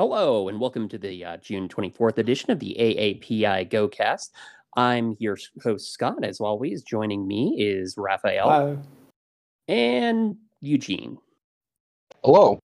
Hello, and welcome to the uh, June 24th edition of the AAPI GoCast. I'm your host, Scott. As always, joining me is Raphael Hi. and Eugene. Hello.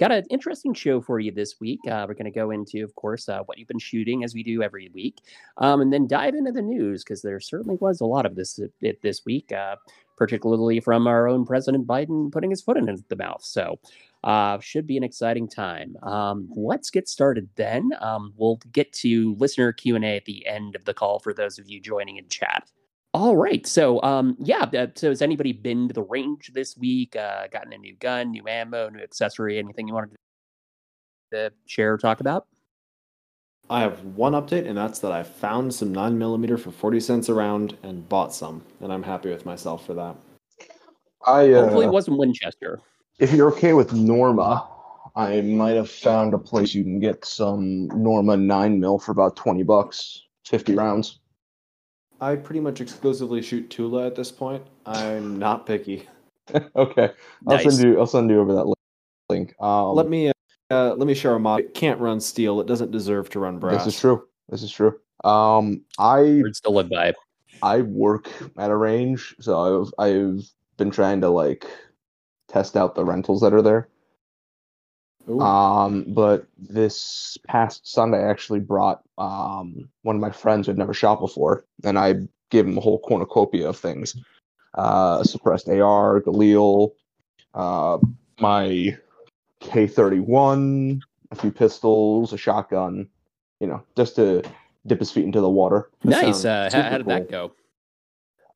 Got an interesting show for you this week. Uh, we're going to go into, of course, uh, what you've been shooting as we do every week, um, and then dive into the news because there certainly was a lot of this it, this week, uh, particularly from our own President Biden putting his foot in the mouth. So, uh, should be an exciting time. Um, let's get started then. Um, we'll get to listener Q and A at the end of the call for those of you joining in chat. All right. So, um, yeah. Uh, so, has anybody been to the range this week? Uh, gotten a new gun, new ammo, new accessory? Anything you wanted to share or talk about? I have one update, and that's that I found some 9mm for 40 cents a round and bought some, and I'm happy with myself for that. I uh, Hopefully, it wasn't Winchester. If you're okay with Norma, I might have found a place you can get some Norma nine mil for about twenty bucks, fifty rounds. I pretty much exclusively shoot Tula at this point. I'm not picky. okay, I'll Nice. send you. I'll send you over that link. Um, let me uh, let me share a mod. It can't run steel. It doesn't deserve to run brass. This is true. This is true. Um, I Words to live by. I work at a range, so I've I've been trying to like test out the rentals that are there. Ooh. Um, but this past Sunday, I actually brought um, one of my friends who had never shot before, and I gave him a whole cornucopia of things: uh, suppressed AR, Galil, uh, my K31, a few pistols, a shotgun. You know, just to dip his feet into the water. That nice. Uh, how, how did that go?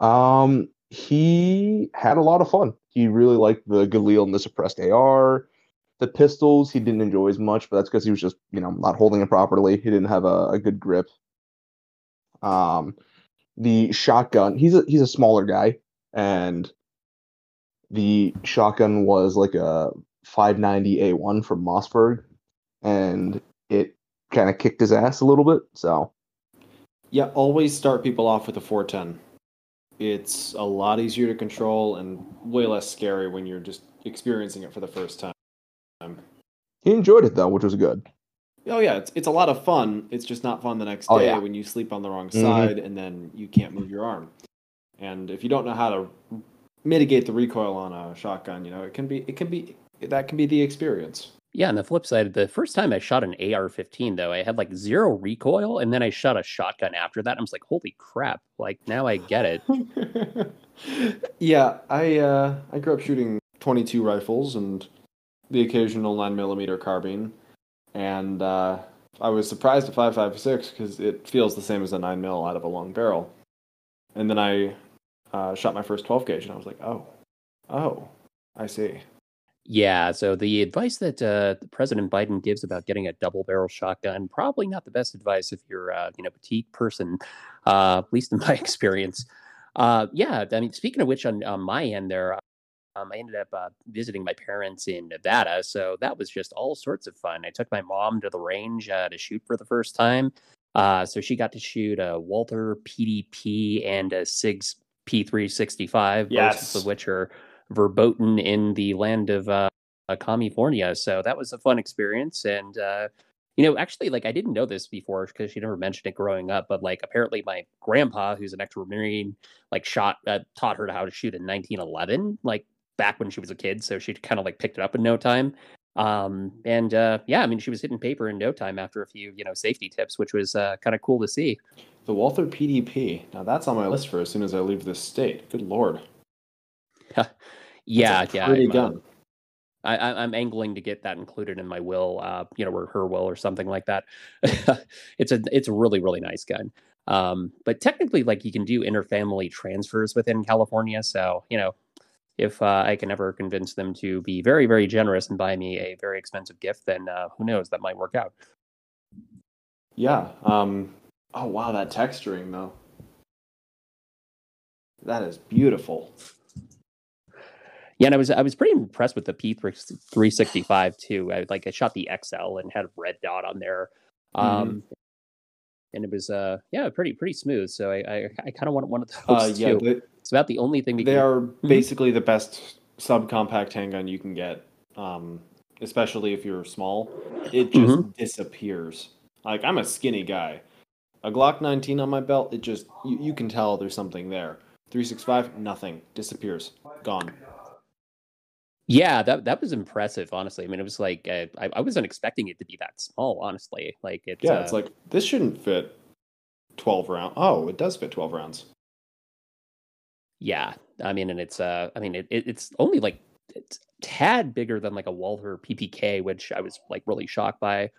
Um, he had a lot of fun. He really liked the Galil and the suppressed AR. The pistols he didn't enjoy as much, but that's because he was just, you know, not holding it properly. He didn't have a, a good grip. Um, the shotgun, he's a he's a smaller guy, and the shotgun was like a 590 A1 from Mossberg, and it kind of kicked his ass a little bit. So Yeah, always start people off with a 410. It's a lot easier to control and way less scary when you're just experiencing it for the first time. he enjoyed it though, which was good. Oh yeah, it's it's a lot of fun. It's just not fun the next Oh, day yeah. when you sleep on the wrong Mhm. side and then you can't move your arm. And if you don't know how to mitigate the recoil on a shotgun, you know, it can be it can be that can be the experience. Yeah, on the flip side, the first time I shot an AR-15, though, I had like zero recoil, and then I shot a shotgun after that. I was like, "Holy crap!" Like now I get it. yeah, I uh, I grew up shooting 22 rifles and the occasional 9mm carbine, and uh, I was surprised at 5.56 because it feels the same as a 9 mil out of a long barrel. And then I uh, shot my first 12 gauge, and I was like, oh, oh, I see. Yeah, so the advice that uh, President Biden gives about getting a double-barrel shotgun probably not the best advice if you're, uh, you know, petite person, uh, at least in my experience. Uh, yeah, I mean, speaking of which, on, on my end, there, um, I ended up uh, visiting my parents in Nevada, so that was just all sorts of fun. I took my mom to the range uh, to shoot for the first time, uh, so she got to shoot a Walther PDP and a Sigs P365, both Yes. of which are verboten in the land of uh, uh, California. So that was a fun experience. And, uh, you know, actually, like I didn't know this before because she never mentioned it growing up, but like apparently my grandpa, who's an ex Marine, like shot, uh, taught her how to shoot in 1911, like back when she was a kid. So she kind of like picked it up in no time. Um, and uh, yeah, I mean, she was hitting paper in no time after a few, you know, safety tips, which was uh, kind of cool to see. The Walther PDP. Now that's on my list for as soon as I leave this state. Good lord. Yeah, yeah. Pretty I'm, uh, gun. I, I- I'm angling to get that included in my will, uh, you know, or her will or something like that. it's a it's a really really nice gun. Um, but technically, like you can do interfamily transfers within California. So you know, if uh, I can ever convince them to be very very generous and buy me a very expensive gift, then uh, who knows that might work out. Yeah. Um. Oh wow, that texturing though. That is beautiful. Yeah, and I was I was pretty impressed with the P three sixty five too. I like I shot the XL and had a red dot on there, um, and it was uh yeah pretty pretty smooth. So I I, I kind of want one of those Uh, yeah, too. they, It's about the only thing we they can. are basically the best subcompact handgun you can get. Um, especially if you're small, it just Mm-hmm. disappears. Like I'm a skinny guy. A Glock 19 on my belt, it just you, you can tell there's something there. 365, nothing. Disappears. Gone. Yeah, that that was impressive. Honestly, I mean, it was like uh, I, I wasn't expecting it to be that small. Honestly, like it's Yeah, uh, it's like this shouldn't fit 12 rounds. Oh, it does fit 12 rounds. yeah. I mean, and it's uh, I mean, it, it it's only like it's tad bigger than like a Walther PPK, which I was like really shocked by.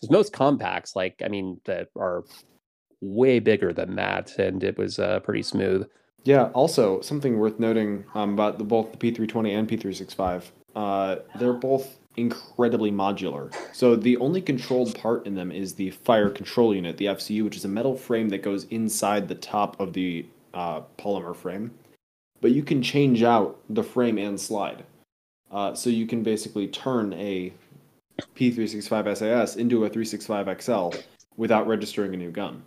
Because most compacts, like I mean, that are way bigger than that, and it was uh, pretty smooth. Yeah. Also, something worth noting um, about the, both the P320 and P365. Uh, they're both incredibly modular. So the only controlled part in them is the fire control unit, the FCU, which is a metal frame that goes inside the top of the uh, polymer frame. But you can change out the frame and slide. Uh, so you can basically turn a P365 SAS into a 365 XL without registering a new gun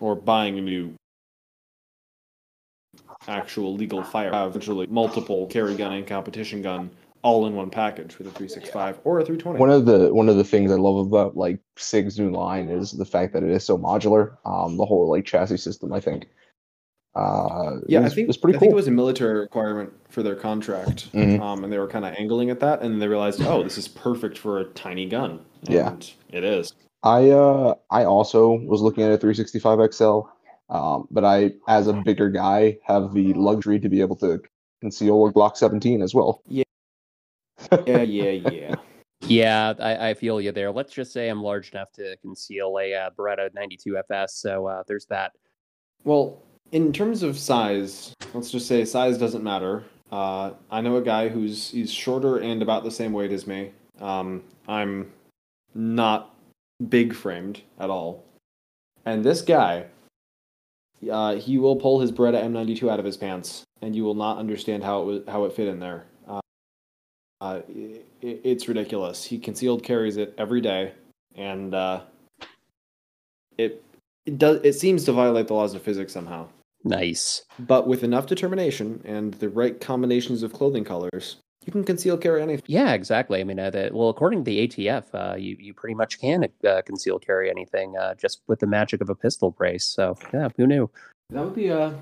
or buying a new actual legal fire. Have eventually multiple carry gun and competition gun all in one package with a 365 or a 320. One of the one of the things I love about like Sig's new line is the fact that it is so modular. Um, the whole like chassis system, I think. Uh, yeah, is, I think is pretty I cool. think it was a military requirement for their contract, Mhm. um, and they were kind of angling at that, and they realized, oh, this is perfect for a tiny gun. And Yeah. it is. I uh I also was looking at a 365 XL, um, but I, as a bigger guy, have the luxury to be able to conceal a Glock 17 as well. Yeah, yeah, yeah. Yeah, I, I feel you there. Let's just say I'm large enough to conceal a uh, Beretta 92 FS, so uh, there's that. Well, in terms of size, let's just say size doesn't matter. Uh, I know a guy who's he's shorter and about the same weight as me. Um, I'm not big framed at all, and this guy, uh, he will pull his Beretta M92 out of his pants, and you will not understand how it was, how it fit in there. Uh, uh, it, it's ridiculous. He concealed carries it every day, and uh, it it does it seems to violate the laws of physics somehow. Nice. But with enough determination and the right combinations of clothing colors, you can conceal carry anything. Yeah, exactly. I mean, uh, the, well, according to the ATF, uh, you you pretty much can uh, conceal carry anything uh, just with the magic of a pistol brace. So yeah, who knew? That would be uh,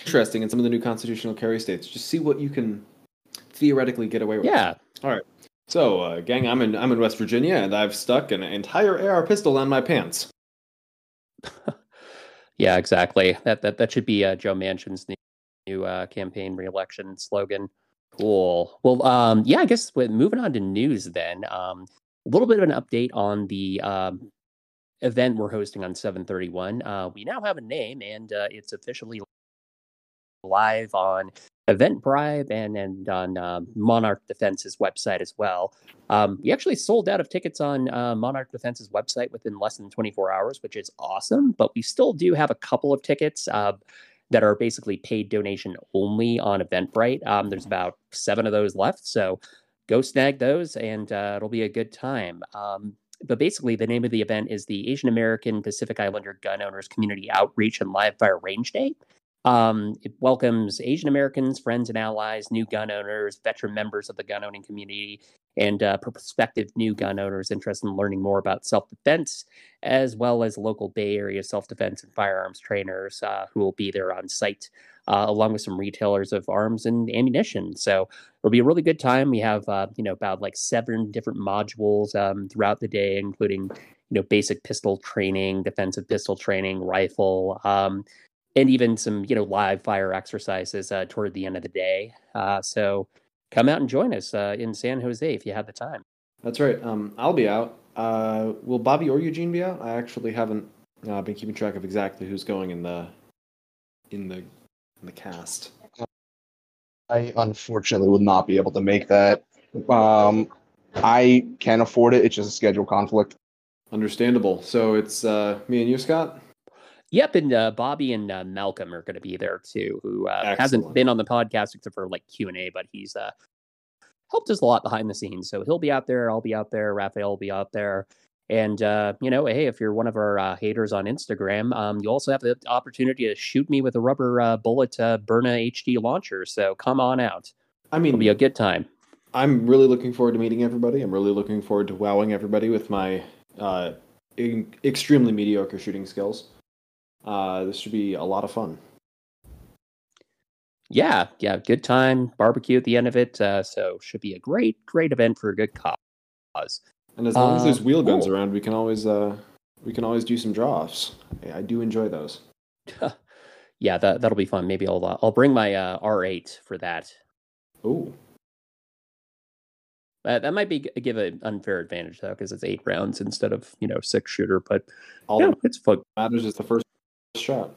interesting in some of the new constitutional carry states. Just see what you can theoretically get away with. Yeah, All right. So, uh, gang, I'm in I'm in West Virginia, and I've stuck an entire AR pistol on my pants. yeah, exactly. That that that should be uh, Joe Manchin's new, new uh, campaign reelection slogan. Cool. Well, um, yeah, I guess with, moving on to news then. Um, a little bit of an update on the um, event we're hosting on 731. Uh, we now have a name, and uh, it's officially live on Eventbrite and and on um, Monarch Defense's website as well. Um, we actually sold out of tickets on uh, Monarch Defense's website within less than 24 hours, which is awesome. But we still do have a couple of tickets uh, that are basically paid donation only on Eventbrite. Um, there's about seven of those left, so go snag those, and uh, it'll be a good time. Um, but basically, the name of the event is the Asian American Pacific Islander Gun Owners Community Outreach and Live Fire Range Day. Um, it welcomes Asian Americans, friends and allies, new gun owners, veteran members of the gun owning community, and uh, prospective new gun owners interested in learning more about self defense, as well as local Bay Area self defense and firearms trainers uh, who will be there on site, uh, along with some retailers of arms and ammunition. So it'll be a really good time. We have, uh, you know, about like seven different modules um, throughout the day, including, you know, basic pistol training, defensive pistol training, rifle. Um, and even some you know live fire exercises uh, toward the end of the day. Uh, so come out and join us uh, in San Jose if you have the time. That's right. Um, I'll be out. Uh, will Bobby or Eugene be out? I actually haven't uh, been keeping track of exactly who's going in the in the in the cast. I unfortunately will not be able to make that. Um, I can't afford it. It's just a schedule conflict. Understandable. So it's uh, me and you, Scott. Yep, and uh, Bobby and uh, Malcolm are going to be there too, who uh, hasn't been on the podcast except for like Q and A, but he's uh, helped us a lot behind the scenes. So he'll be out there. I'll be out there. Raphael will be out there. And uh, you know, hey, if you're one of our uh, haters on Instagram, um, you also have the opportunity to shoot me with a rubber uh, bullet uh, Byrna HD launcher. So come on out. I mean, It'll be a good time. I'm really looking forward to meeting everybody. I'm really looking forward to wowing everybody with my uh, in- extremely mediocre shooting skills. Uh, this should be a lot of fun. Yeah, yeah, good time, barbecue at the end of it. Uh, so should be a great, great event for a good cause. And as long as Uh, there's wheel guns cool. around, we can always uh, we can always do some draw offs. I, I do enjoy those. yeah, that that'll be fun. Maybe I'll uh, I'll bring my uh, R8 for that. Ooh, That that might be give an unfair advantage though, because it's eight rounds instead of you know six shooter. But all yeah, it's fun. matters is the first shot.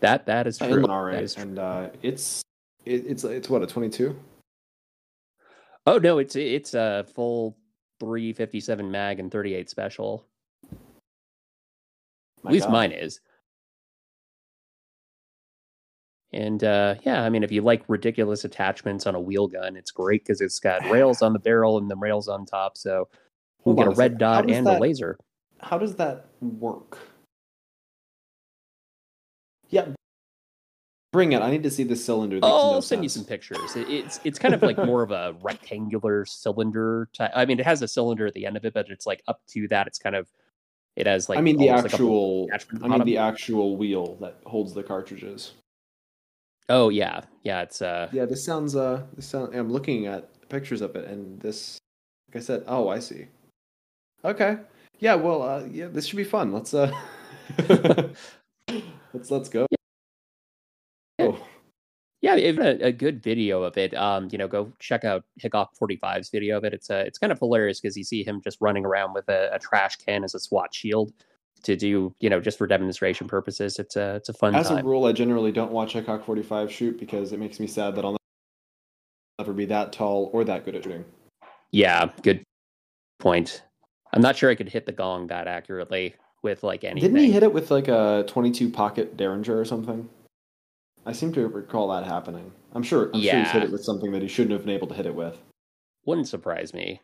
That that is true. am an That R8, is true. and uh, it's it, it's it's what a 22. Oh no, it's it's a full 357 mag and 38 special. My At least God. mine is. And uh, yeah, I mean, if you like ridiculous attachments on a wheel gun, it's great because it's got rails on the barrel and the rails on top. So you Hold get a red second. Dot and a laser. How does that work? Yeah, bring it. I need to see the cylinder. That Oh, no I'll send you some pictures. It, it's it's kind of like more of a rectangular cylinder type. I mean, it has a cylinder at the end of it, but it's like up to that. It's kind of it has like I mean the almost like actual. I mean the actual wheel that holds the cartridges. oh yeah, yeah. It's uh Yeah, this sounds. Uh, this sound. I'm looking at pictures of it, and this, like I said, oh, I see. Okay. Yeah. Well. Uh, yeah. This should be fun. Let's. Uh. let's let's go. Yeah. Oh, Yeah, a, a good video of it. Um, you know, go check out Hickok 45's video of it. It's uh, it's kind of hilarious because you see him just running around with a, a trash can as a SWAT shield to do, you know, just for demonstration purposes. It's a it's a fun As a rule, I generally don't watch Hickok 45 shoot because it makes me sad that I'll never be that tall or that good at shooting. Yeah, good point. I'm not sure I could hit the gong that accurately with like anything. Didn't he hit it with like a 22 pocket Derringer or something? I seem to recall that happening. I'm sure. I'm sure he's hit it with something that he shouldn't have been able to hit it with. Wouldn't surprise me.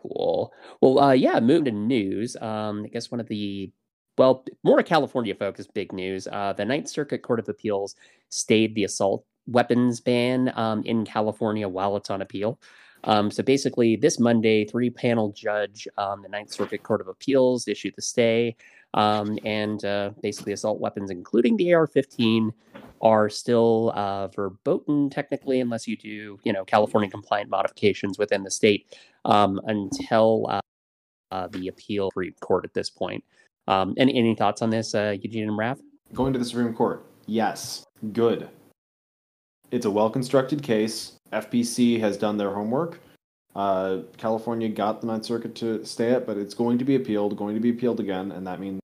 Cool. Well, uh, yeah, moving to news. Um, I guess one of the, well, more California focused big news. Uh, the Ninth Circuit Court of Appeals stayed the assault weapons ban um, in California while it's on appeal. Um, so basically, this Monday, three panel judge, um, the Ninth Circuit Court of Appeals, issued the stay. Um, and uh, basically, assault weapons, including the AR 15, are still uh, verboten technically, unless you do, you know, California compliant modifications within the state um, until uh, uh, the appeal Court at this point. Um, any, any thoughts on this, uh, Eugene and Raph? Going to the Supreme Court. Yes. Good. It's a well constructed case. FPC has done their homework. Uh, California got the Ninth Circuit to stay it, but it's going to be appealed, going to be appealed again, and that means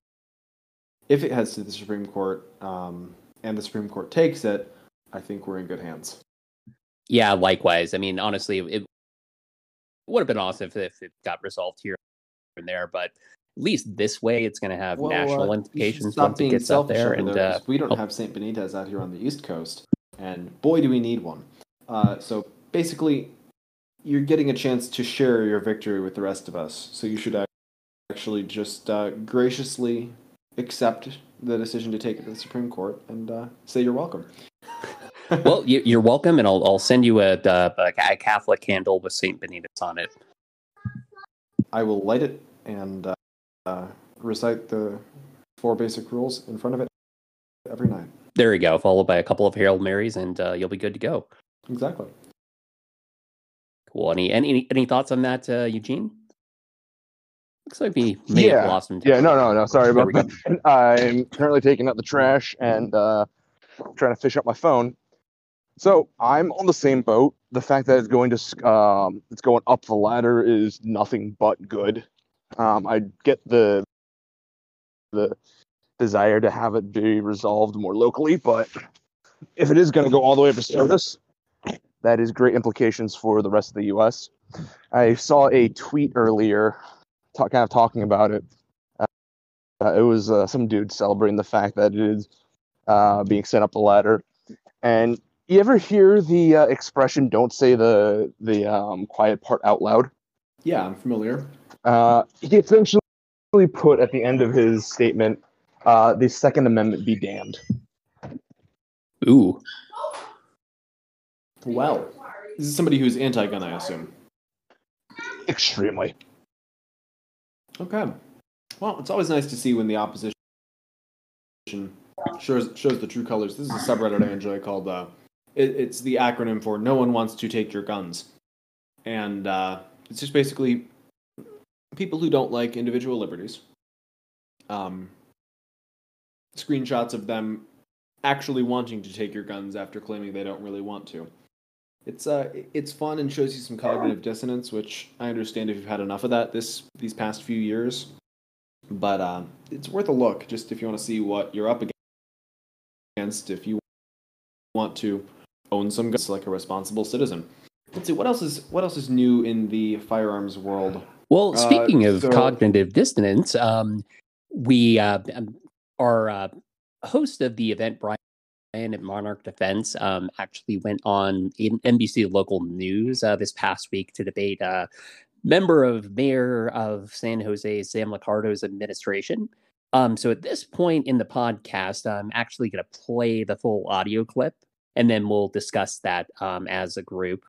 if it heads to the Supreme Court um, and the Supreme Court takes it, I think we're in good hands. Yeah, likewise. I mean, honestly, it would have been awesome if, if it got resolved here and there, but at least this way, it's going to have Well, national uh, implications once it gets up there. And uh, we don't oh. have St. Benitez out here on the East Coast, and boy, do we need one. Uh, so basically, you're getting a chance to share your victory with the rest of us. So you should actually just uh, graciously accept the decision to take it to the Supreme Court and uh, say you're welcome. well, you, you're welcome, and I'll, I'll send you a, a, a Catholic candle with Saint Benedict on it. I will light it and uh, uh, recite the four basic rules in front of it every night. There you go, followed by a couple of Hail Marys, and uh, you'll be good to go. Exactly. Cool. Any any any thoughts on that, uh, Eugene? Looks like we may Yeah. have lost him. Yeah, no, no, no. Sorry about that. I'm currently taking out the trash and uh, trying to fish up my phone. So I'm on the same boat. The fact that it's going to s- um, it's going up the ladder is nothing but good. Um, I get the the desire to have it be resolved more locally, but if it is going to go all the way up to SCOTUS, that is great implications for the rest of the U.S. I saw a tweet earlier, ta- kind of talking about it. Uh, it was uh, some dude celebrating the fact that it is uh, being sent up the ladder. And you ever hear the uh, expression "Don't say the the um, quiet part out loud"? Yeah, I'm familiar. Uh, he essentially put at the end of his statement, uh, "The Second Amendment be damned." Ooh, well. This is somebody who's anti-gun, I assume. Extremely. Okay. Well, it's always nice to see when the opposition shows shows the true colors. This is a subreddit I enjoy called uh, it, it's the acronym for "No one wants to take your guns," and uh, it's just basically people who don't like individual liberties. Um, screenshots of them actually wanting to take your guns after claiming they don't really want to. It's uh, it's fun and shows you some cognitive dissonance, which I understand if you've had enough of that this these past few years. But uh, it's worth a look, just if you want to see what you're up against. If you want to own some guns like a responsible citizen. Let's see what else is what else is new in the firearms world. Well, speaking uh, of so... cognitive dissonance, um, we uh, um, our uh, host of the event, Brian at Monarch Defense, um, actually went on NBC local news uh, this past week to debate a member of mayor of San Jose, Sam Liccardo's administration. Um, so at this point in the podcast, I'm actually going to play the full audio clip, and then we'll discuss that um, as a group.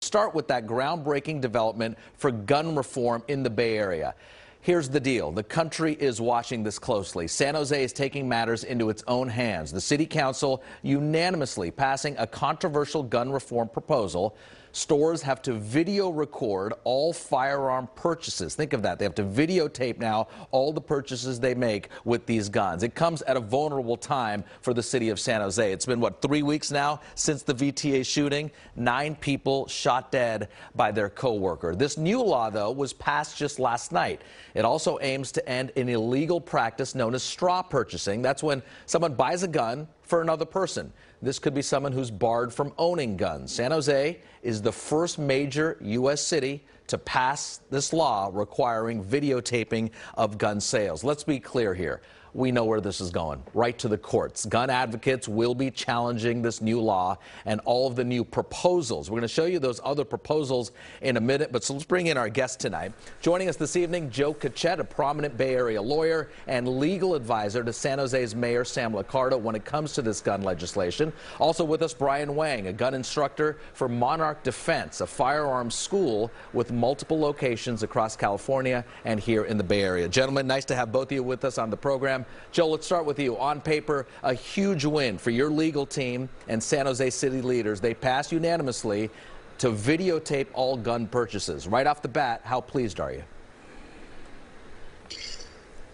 Start with that groundbreaking development for gun reform in the Bay Area. Here's the deal. The country is watching this closely. San Jose is taking matters into its own hands. The city council unanimously passing a controversial gun reform proposal Stores have to video record all firearm purchases. Think of that. They have to videotape now all the purchases they make with these guns. It comes at a vulnerable time for the city of San Jose. It's been, what, three weeks now since the VTA shooting? Nine people shot dead by their coworker. This new law, though, was passed just last night. It also aims to end an illegal practice known as straw purchasing. That's when someone buys a gun for another person. This could be someone who's barred from owning guns. San Jose is the first major U.S. city to pass this law requiring videotaping of gun sales. Let's be clear here we know where this is going right to the courts. Gun advocates will be challenging this new law and all of the new proposals. We're going to show you those other proposals in a minute, but so let's bring in our guest tonight. Joining us this evening, Joe Cotchett, a prominent Bay Area lawyer and legal advisor to San Jose's Mayor Sam Liccardo when it comes to this gun legislation. Also with us, Brian Wang, a gun instructor for Monarch Defense, a firearms school with multiple locations across California and here in the Bay Area. Gentlemen, nice to have both of you with us on the program. Joe, let's start with you. On paper, a huge win for your legal team and San Jose City leaders. They passed unanimously to videotape all gun purchases. Right off the bat, how pleased are you?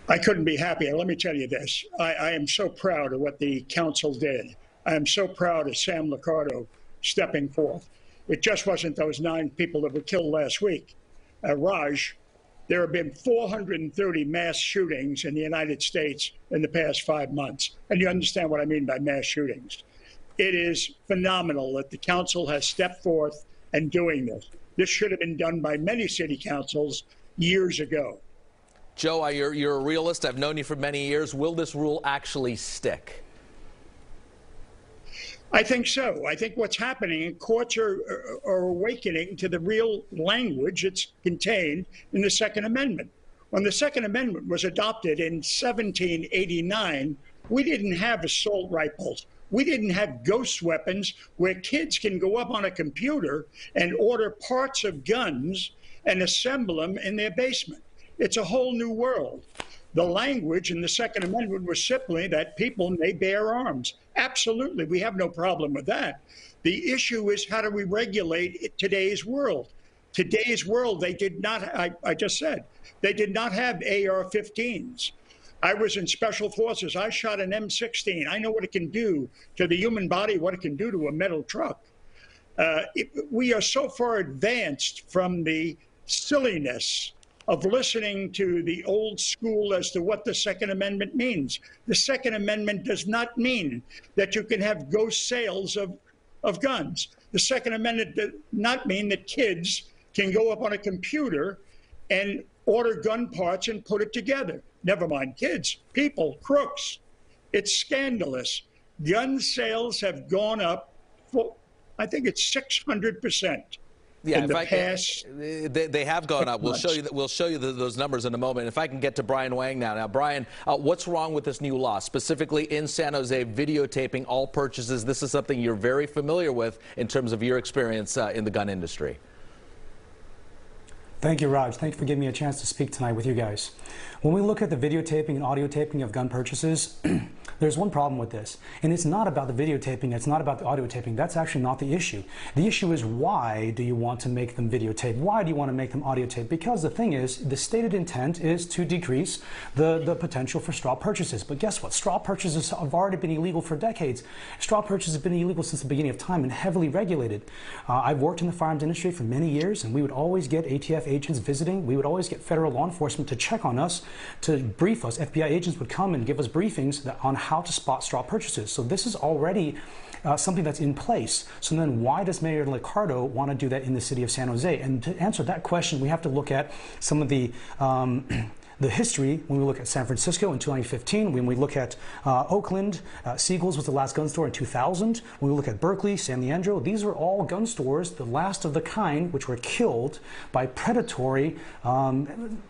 I couldn't be happier. Let me tell you this. I, I, am so proud of what the council did. I am so proud of Sam Liccardo stepping forth. It just wasn't those nine people that were killed last week. Uh, Raj, there have been 430 mass shootings in the United States in the past five months. And you understand what I mean by mass shootings. It is phenomenal that the council has stepped forth and doing this. This should have been done by many city councils years ago. Joe, you're, you're a realist. I've known you for many years. Will this rule actually stick? I think so. I think what's happening, courts are, are awakening to the real language that's contained in the Second Amendment. When the Second Amendment was adopted in 1789, we didn't have assault rifles. We didn't have ghost weapons where kids can go up on a computer and order parts of guns and assemble them in their basement. It's a whole new world. The language in the Second Amendment was simply that people may bear arms. Absolutely, we have no problem with that. The issue is how do we regulate today's world? Today's world, they did not, I, I just said, they did not have AR 15s. I was in special forces. I shot an M16. I know what it can do to the human body, what it can do to a metal truck. Uh, it, we are so far advanced from the silliness of listening to the old school as to what the Second Amendment means. The Second Amendment does not mean that you can have ghost sales of, of guns. The Second Amendment does not mean that kids can go up on a computer and order gun parts and put it together. Never mind kids, people, crooks. It's scandalous. Gun sales have gone up, for, I think it's 600%. Yeah, in the I, past. They, they, have gone up. We'll show you. We'll show you the, those numbers in a moment. If I can get to Brian Wang now. Now, Brian, uh, what's wrong with this new law, specifically in San Jose, videotaping all purchases? This is something you're very familiar with in terms of your experience uh, in the gun industry. Thank you, Raj. Thank you for giving me a chance to speak tonight with you guys. When we look at the videotaping and audio taping of gun purchases, there's one problem with this. And it's not about the videotaping, it's not about the audio taping. That's actually not the issue. The issue is why do you want to make them videotape? Why do you want to make them audio tape? Because the thing is, the stated intent is to decrease the, the potential for straw purchases. But guess what? Straw purchases have already been illegal for decades. Straw purchases have been illegal since the beginning of time and heavily regulated. Uh, I've worked in the firearms industry for many years, and we would always get ATF agents visiting. We would always get federal law enforcement to check on us to brief us. FBI agents would come and give us briefings on how to spot straw purchases. So this is already uh, something that's in place. So then why does Mayor Liccardo want to do that in the city of San Jose? And to answer that question, we have to look at some of the um, the history when we look at San Francisco in 2015, when we look at uh, Oakland, uh, Siegel's was the last gun store in 2000, when we look at Berkeley, San Leandro, these were all gun stores, the last of the kind, which were killed by predatory um,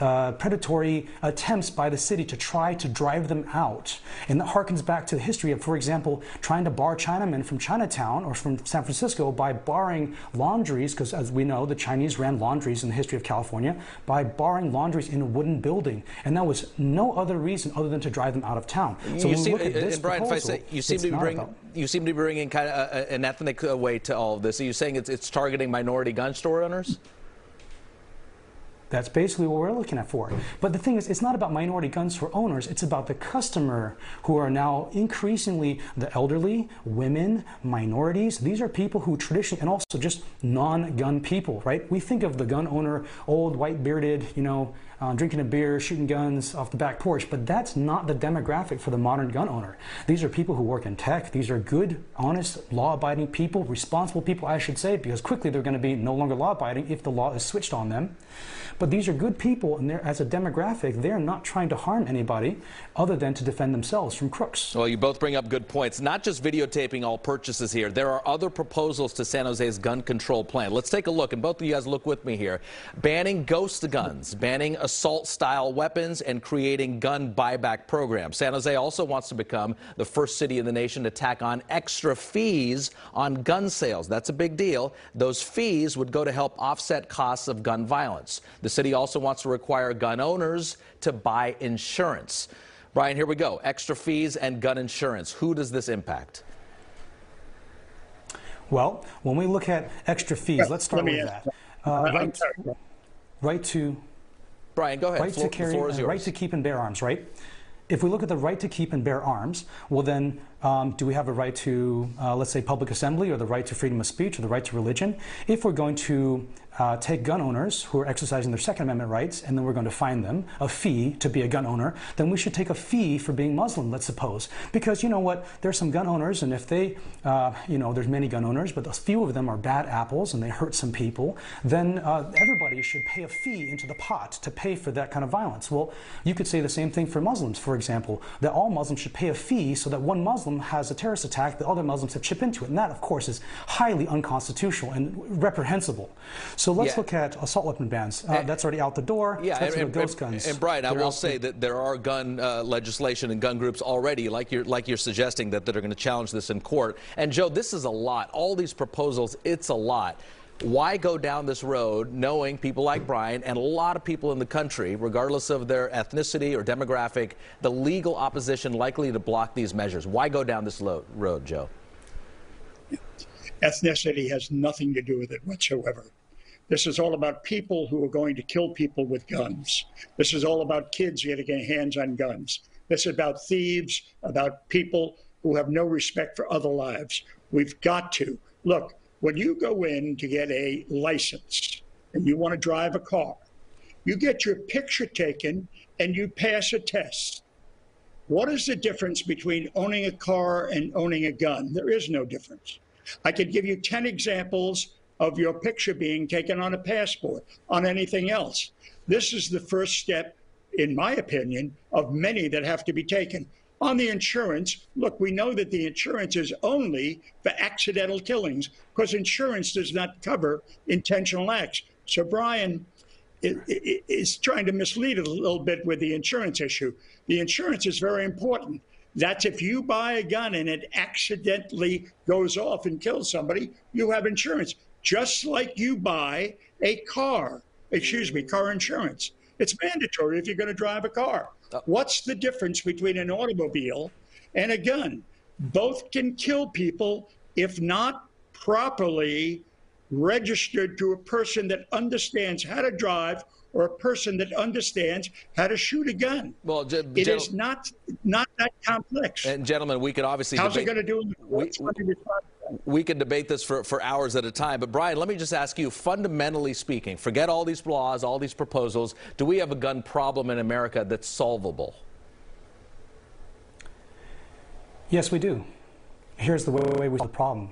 uh, predatory attempts by the city to try to drive them out. And that harkens back to the history of, for example, trying to bar Chinamen from Chinatown or from San Francisco by barring laundries, because as we know, the Chinese ran laundries in the history of California, by barring laundries in a wooden building. And that was no other reason other than to drive them out of town. So you seem, and uh, uh, Brian, proposal, if I say, you seem to be bringing, you seem to be bringing kind of a, an ethnic way to all of this. Are you saying it's, it's targeting minority gun store owners? That's basically what we're looking at for. But the thing is, it's not about minority guns for owners. It's about the customer who are now increasingly the elderly, women, minorities. These are people who traditionally, and also just non-gun people, right? We think of the gun owner, old, white bearded, you know, uh, drinking a beer, shooting guns off the back porch, but that's not the demographic for the modern gun owner. These are people who work in tech. These are good, honest, law-abiding people, responsible people, I should say, because quickly they're going to be no longer law-abiding if the law is switched on them. But these are good people, and as a demographic, they're not trying to harm anybody other than to defend themselves from crooks. Well, you both bring up good points. Not just videotaping all purchases here. There are other proposals to San Jose's gun control plan. Let's take a look, and both of you guys look with me here. Banning ghost guns, banning assault-style weapons, and creating gun buyback programs. San Jose also wants to become the first city in the nation to tack on extra fees on gun sales. That's a big deal. Those fees would go to help offset costs of gun violence. The city also wants to require gun owners to buy insurance. Brian, here we go. Extra fees and gun insurance. Who does this impact? Well, when we look at extra fees, let's start with that. Uh, right, right to Brian, go ahead. Right floor, to carry, uh, right to keep and bear arms, right? If we look at the right to keep and bear arms, well then um, do we have a right to, uh, let's say, public assembly or the right to freedom of speech or the right to religion? If we're going to uh, take gun owners who are exercising their Second Amendment rights and then we're going to fine them a fee to be a gun owner, then we should take a fee for being Muslim, let's suppose. Because you know what? There's some gun owners, and if they, uh, you know, there's many gun owners, but a few of them are bad apples and they hurt some people, then uh, everybody should pay a fee into the pot to pay for that kind of violence. Well, you could say the same thing for Muslims, for example, that all Muslims should pay a fee so that one Muslim has a terrorist attack, the other Muslims have chipped into it. And that, of course, is highly unconstitutional and reprehensible. Let's yeah. look at assault weapon bans. Uh, that's already out the door. Yeah, so and, and, ghost guns. And Brian, I will say that there are gun uh, legislation and gun groups already, like you're like you're suggesting, that, that are going to challenge this in court. And Joe, this is a lot. All these proposals, it's a lot why go down this road knowing people like Brian and a lot of people in the country, regardless of their ethnicity or demographic, the legal opposition likely to block these measures? Why go down this road, Joe? Ethnicity has nothing to do with it whatsoever. This is all about people who are going to kill people with guns. This is all about kids getting hands on guns. This is about thieves, about people who have no respect for other lives. We've got to. Look, when you go in to get a license and you want to drive a car, you get your picture taken and you pass a test. What is the difference between owning a car and owning a gun? There is no difference. I could give you 10 examples of your picture being taken on a passport, on anything else. This is the first step, in my opinion, of many that have to be taken. On the insurance, look, we know that the insurance is only for accidental killings because insurance does not cover intentional acts. So Brian is trying to mislead a little bit with the insurance issue. The insurance is very important. That's if you buy a gun and it accidentally goes off and kills somebody, you have insurance, just like you buy a car, excuse me, car insurance. It's mandatory if you're going to drive a car. Uh, What's the difference between an automobile and a gun? Both can kill people if not properly registered to a person that understands how to drive or a person that understands how to shoot a gun. Well, ge- it gen- is not not that complex. And gentlemen, we could obviously how's debate- it going to do? We, we could debate this for, for hours at a time. But Brian, let me just ask you, fundamentally speaking, forget all these laws, all these proposals. Do we have a gun problem in America that's solvable? Yes, we do. Here's the way we solve the problem.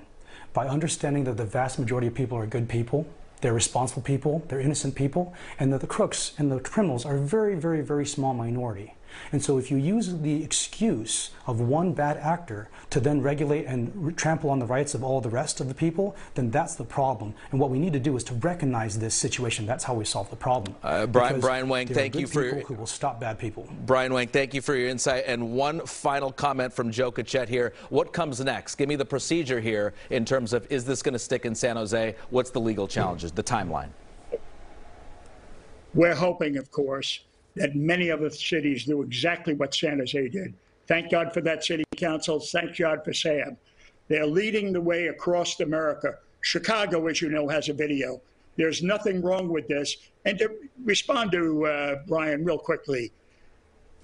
By understanding that the vast majority of people are good people, they're responsible people, they're innocent people, and that the crooks and the criminals are a very, very, very small minority. And so if you use the excuse of one bad actor to then regulate and trample on the rights of all the rest of the people, then that's the problem. And what we need to do is to recognize this situation. That's how we solve the problem. Uh, Brian, Brian Wang, thank you for your, who will stop bad people. Brian Wang, thank you for your insight. And one final comment from Joe Cotchett here. What comes next? Give me the procedure here in terms of is this going to stick in San Jose? What's the legal challenges? The timeline. We're hoping, of course, that many other cities do exactly what San Jose did. Thank God for that city council. Thank God for Sam. They're leading the way across America. Chicago, as you know, has a video. There's nothing wrong with this. And to respond to uh, Brian real quickly,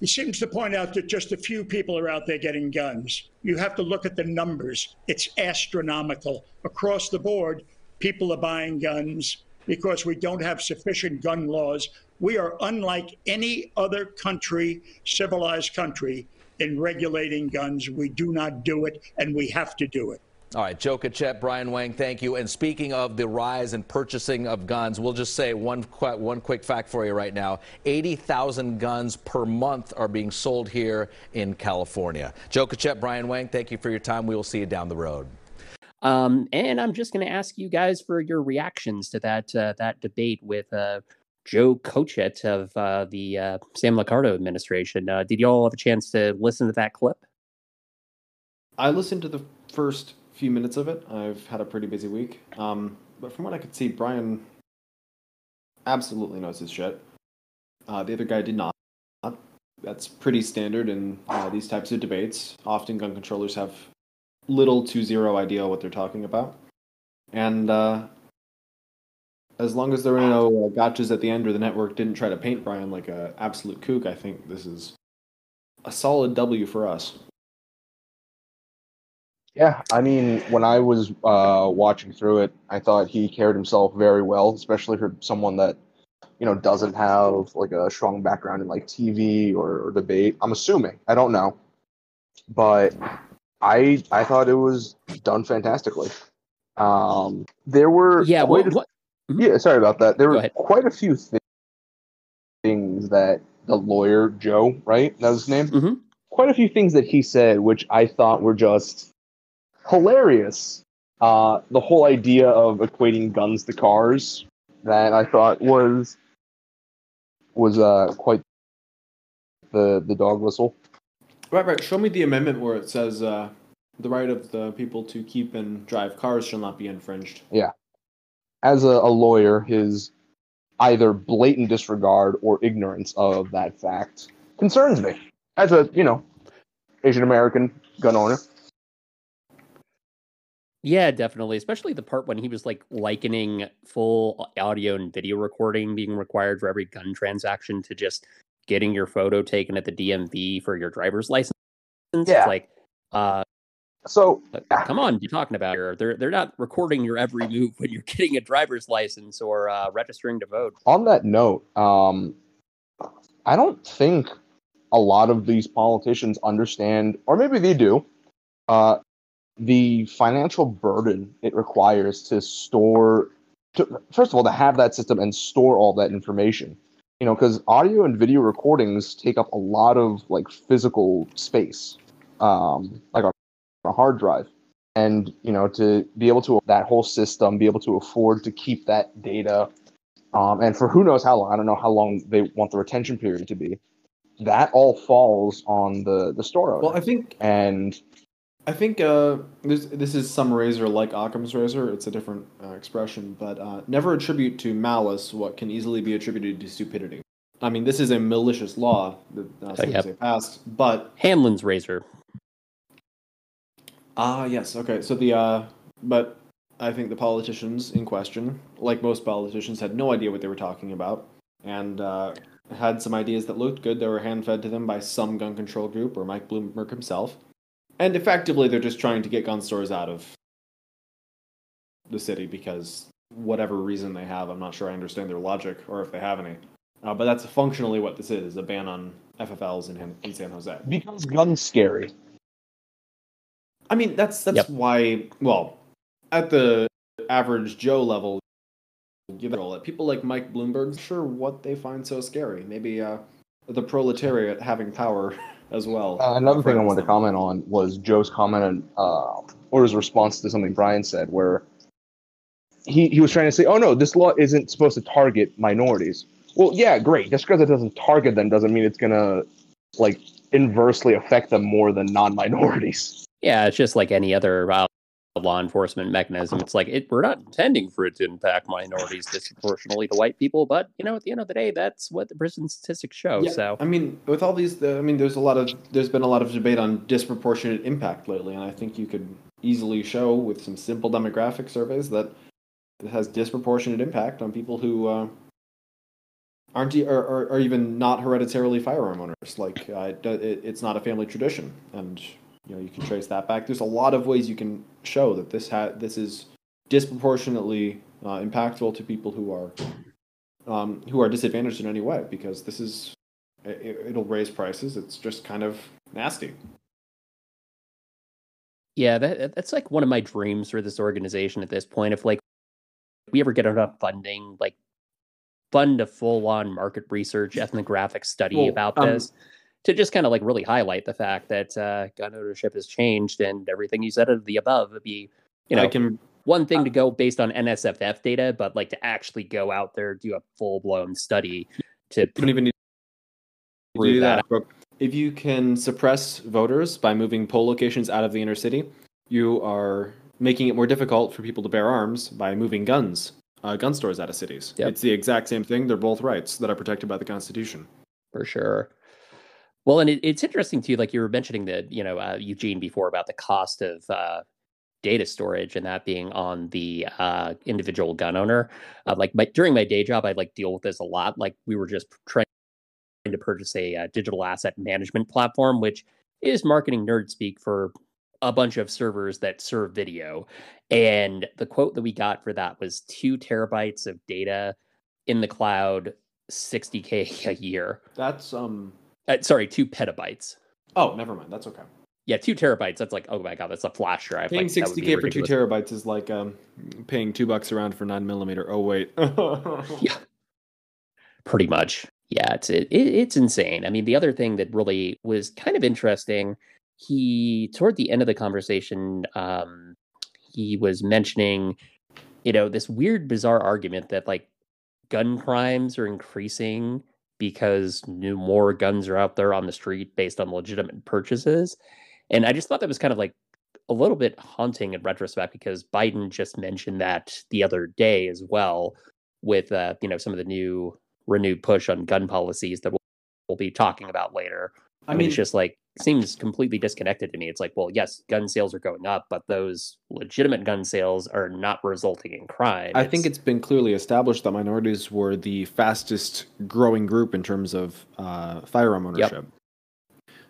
he seems to point out that just a few people are out there getting guns. You have to look at the numbers. It's astronomical. Across the board, people are buying guns because we don't have sufficient gun laws we are unlike any other country, civilized country, in regulating guns. We do not do it, and we have to do it. All right, Joe Cotchett, Brian Wang, thank you. And speaking of the rise in purchasing of guns, we'll just say one, one quick fact for you right now. 80,000 guns per month are being sold here in California. Joe Cotchett, Brian Wang, thank you for your time. We will see you down the road. Um, and I'm just going to ask you guys for your reactions to that uh, that debate with uh, Joe Cotchett of uh, the uh, Sam Liccardo administration. Uh, did you all have a chance to listen to that clip? I listened to the first few minutes of it. I've had a pretty busy week. Um, but from what I could see, Brian absolutely knows his shit. Uh, the other guy did not. That's pretty standard in uh, these types of debates. Often gun controllers have little to zero idea what they're talking about. And uh, as long as there were no uh, gotchas at the end or the network didn't try to paint Brian like an absolute kook, I think this is a solid W for us. Yeah, I mean, when I was uh, watching through it, I thought he carried himself very well, especially for someone that you know doesn't have like a strong background in like TV or, or debate. I'm assuming. I don't know, but I I thought it was done fantastically. Um, there were yeah. What, what Mm-hmm. Yeah, sorry about that. There were quite a few th- things that the lawyer Joe, right? That was his name. Mm-hmm. Quite a few things that he said, which I thought were just hilarious. Uh, the whole idea of equating guns to cars, that I thought was was uh, quite the the dog whistle. Right, right. Show me the amendment where it says uh, the right of the people to keep and drive cars shall not be infringed. Yeah as a, a lawyer, his either blatant disregard or ignorance of that fact concerns me as a you know Asian American gun owner. Yeah, definitely. Especially the part when he was like likening full audio and video recording being required for every gun transaction to just getting your photo taken at the DMV for your driver's license. Yeah. like, uh, so come on, you're talking about here. They're they're not recording your every move when you're getting a driver's license or uh, registering to vote. On that note, um, I don't think a lot of these politicians understand, or maybe they do, uh, the financial burden it requires to store. To, first of all, to have that system and store all that information. you know, because audio and video recordings take up a lot of like physical space, um, like a hard drive, and you know, to be able to that whole system, be able to afford to keep that data, um, and for who knows how long, I don't know how long they want the retention period to be. That all falls on the the store owner. Well, I think and I think uh, this this is some razor like Occam's razor. It's a different uh, expression, but uh, never attribute to malice what can easily be attributed to stupidity. I mean, this is a malicious law that uh, Oh, yep. they passed, but Hanlon's razor. Ah, yes, okay. So the uh, but I think the politicians in question, like most politicians, had no idea what they were talking about, and uh, had some ideas that looked good. They were hand fed to them by some gun control group or Mike Bloomberg himself. And effectively, they're just trying to get gun stores out of the city because whatever reason they have, I'm not sure I understand their logic or if they have any. Uh, but that's functionally what this is: a ban on FFLs in, in San Jose. because guns scary. I mean, that's that's Yep. why. Well, at the average Joe level, give it all. People like Mike Bloomberg, sure, what they find so scary. Maybe uh, the proletariat having power as well. Uh, another thing I wanted to comment on was Joe's comment on, uh, or his response to something Brian said, where he, he was trying to say, oh no, this law isn't supposed to target minorities. Well, yeah, great. Just because it doesn't target them doesn't mean it's going to, like, inversely affect them more than non minorities. Yeah, it's just like any other uh, law enforcement mechanism. It's like it, we're not intending for it to impact minorities disproportionately to white people, but you know, at the end of the day, that's what the prison statistics show. Yeah, So I mean, with all these, I mean, there's a lot of there's been a lot of debate on disproportionate impact lately, and I think you could easily show with some simple demographic surveys that it has disproportionate impact on people who uh, aren't or, or, or even not hereditarily firearm owners. Like uh, it, it, it's not a family tradition, and you know you can trace that back. There's a lot of ways you can show that this ha- this is disproportionately uh, impactful to people who are um, who are disadvantaged in any way because this is it, it'll raise prices. It's just kind of nasty. yeah, that that's like one of my dreams for this organization at this point. If like we ever get enough funding, like fund a full on market research ethnographic study Well, about um, this to just kind of like really highlight the fact that uh, gun ownership has changed and everything you said of the above would be you know I can one thing to go based on NSSF data, but like to actually go out there do a full blown study to don't even need to do that. that. If you can suppress voters by moving poll locations out of the inner city, you are making it more difficult for people to bear arms by moving guns, uh, gun stores out of cities. Yep. It's the exact same thing. They're both rights that are protected by the Constitution. for sure. Well, and it, it's interesting too. Like you were mentioning that you know uh, Eugene before about the cost of uh, data storage and that being on the uh, individual gun owner. Uh, like my, during my day job, I like deal with this a lot. Like we were just trying to purchase a uh, digital asset management platform, which is marketing nerd speak for a bunch of servers that serve video. And the quote that we got for that was two terabytes of data in the cloud, 60k a year. That's um. Uh, sorry, two petabytes. Oh, never mind. That's okay. Yeah, two terabytes. That's like, oh my god, that's a flash drive. Paying like, would be 60k for two terabytes is like um, paying two bucks around for nine millimeter. Oh wait. Yeah. pretty much yeah it's it, it, it's insane i mean the other thing that really was kind of interesting he toward the end of the conversation um he was mentioning you know this weird bizarre argument that like gun crimes are increasing because new more guns are out there on the street based on legitimate purchases and i just thought that was kind of like a little bit haunting in retrospect because biden just mentioned that the other day as well with uh, you know some of the new renewed push on gun policies that we'll, we'll be talking about later. I, mean, it's just like seems completely disconnected to me. It's like, well, yes, gun sales are going up, but those legitimate gun sales are not resulting in crime. I think it's been clearly established that minorities were the fastest growing group in terms of uh, firearm ownership.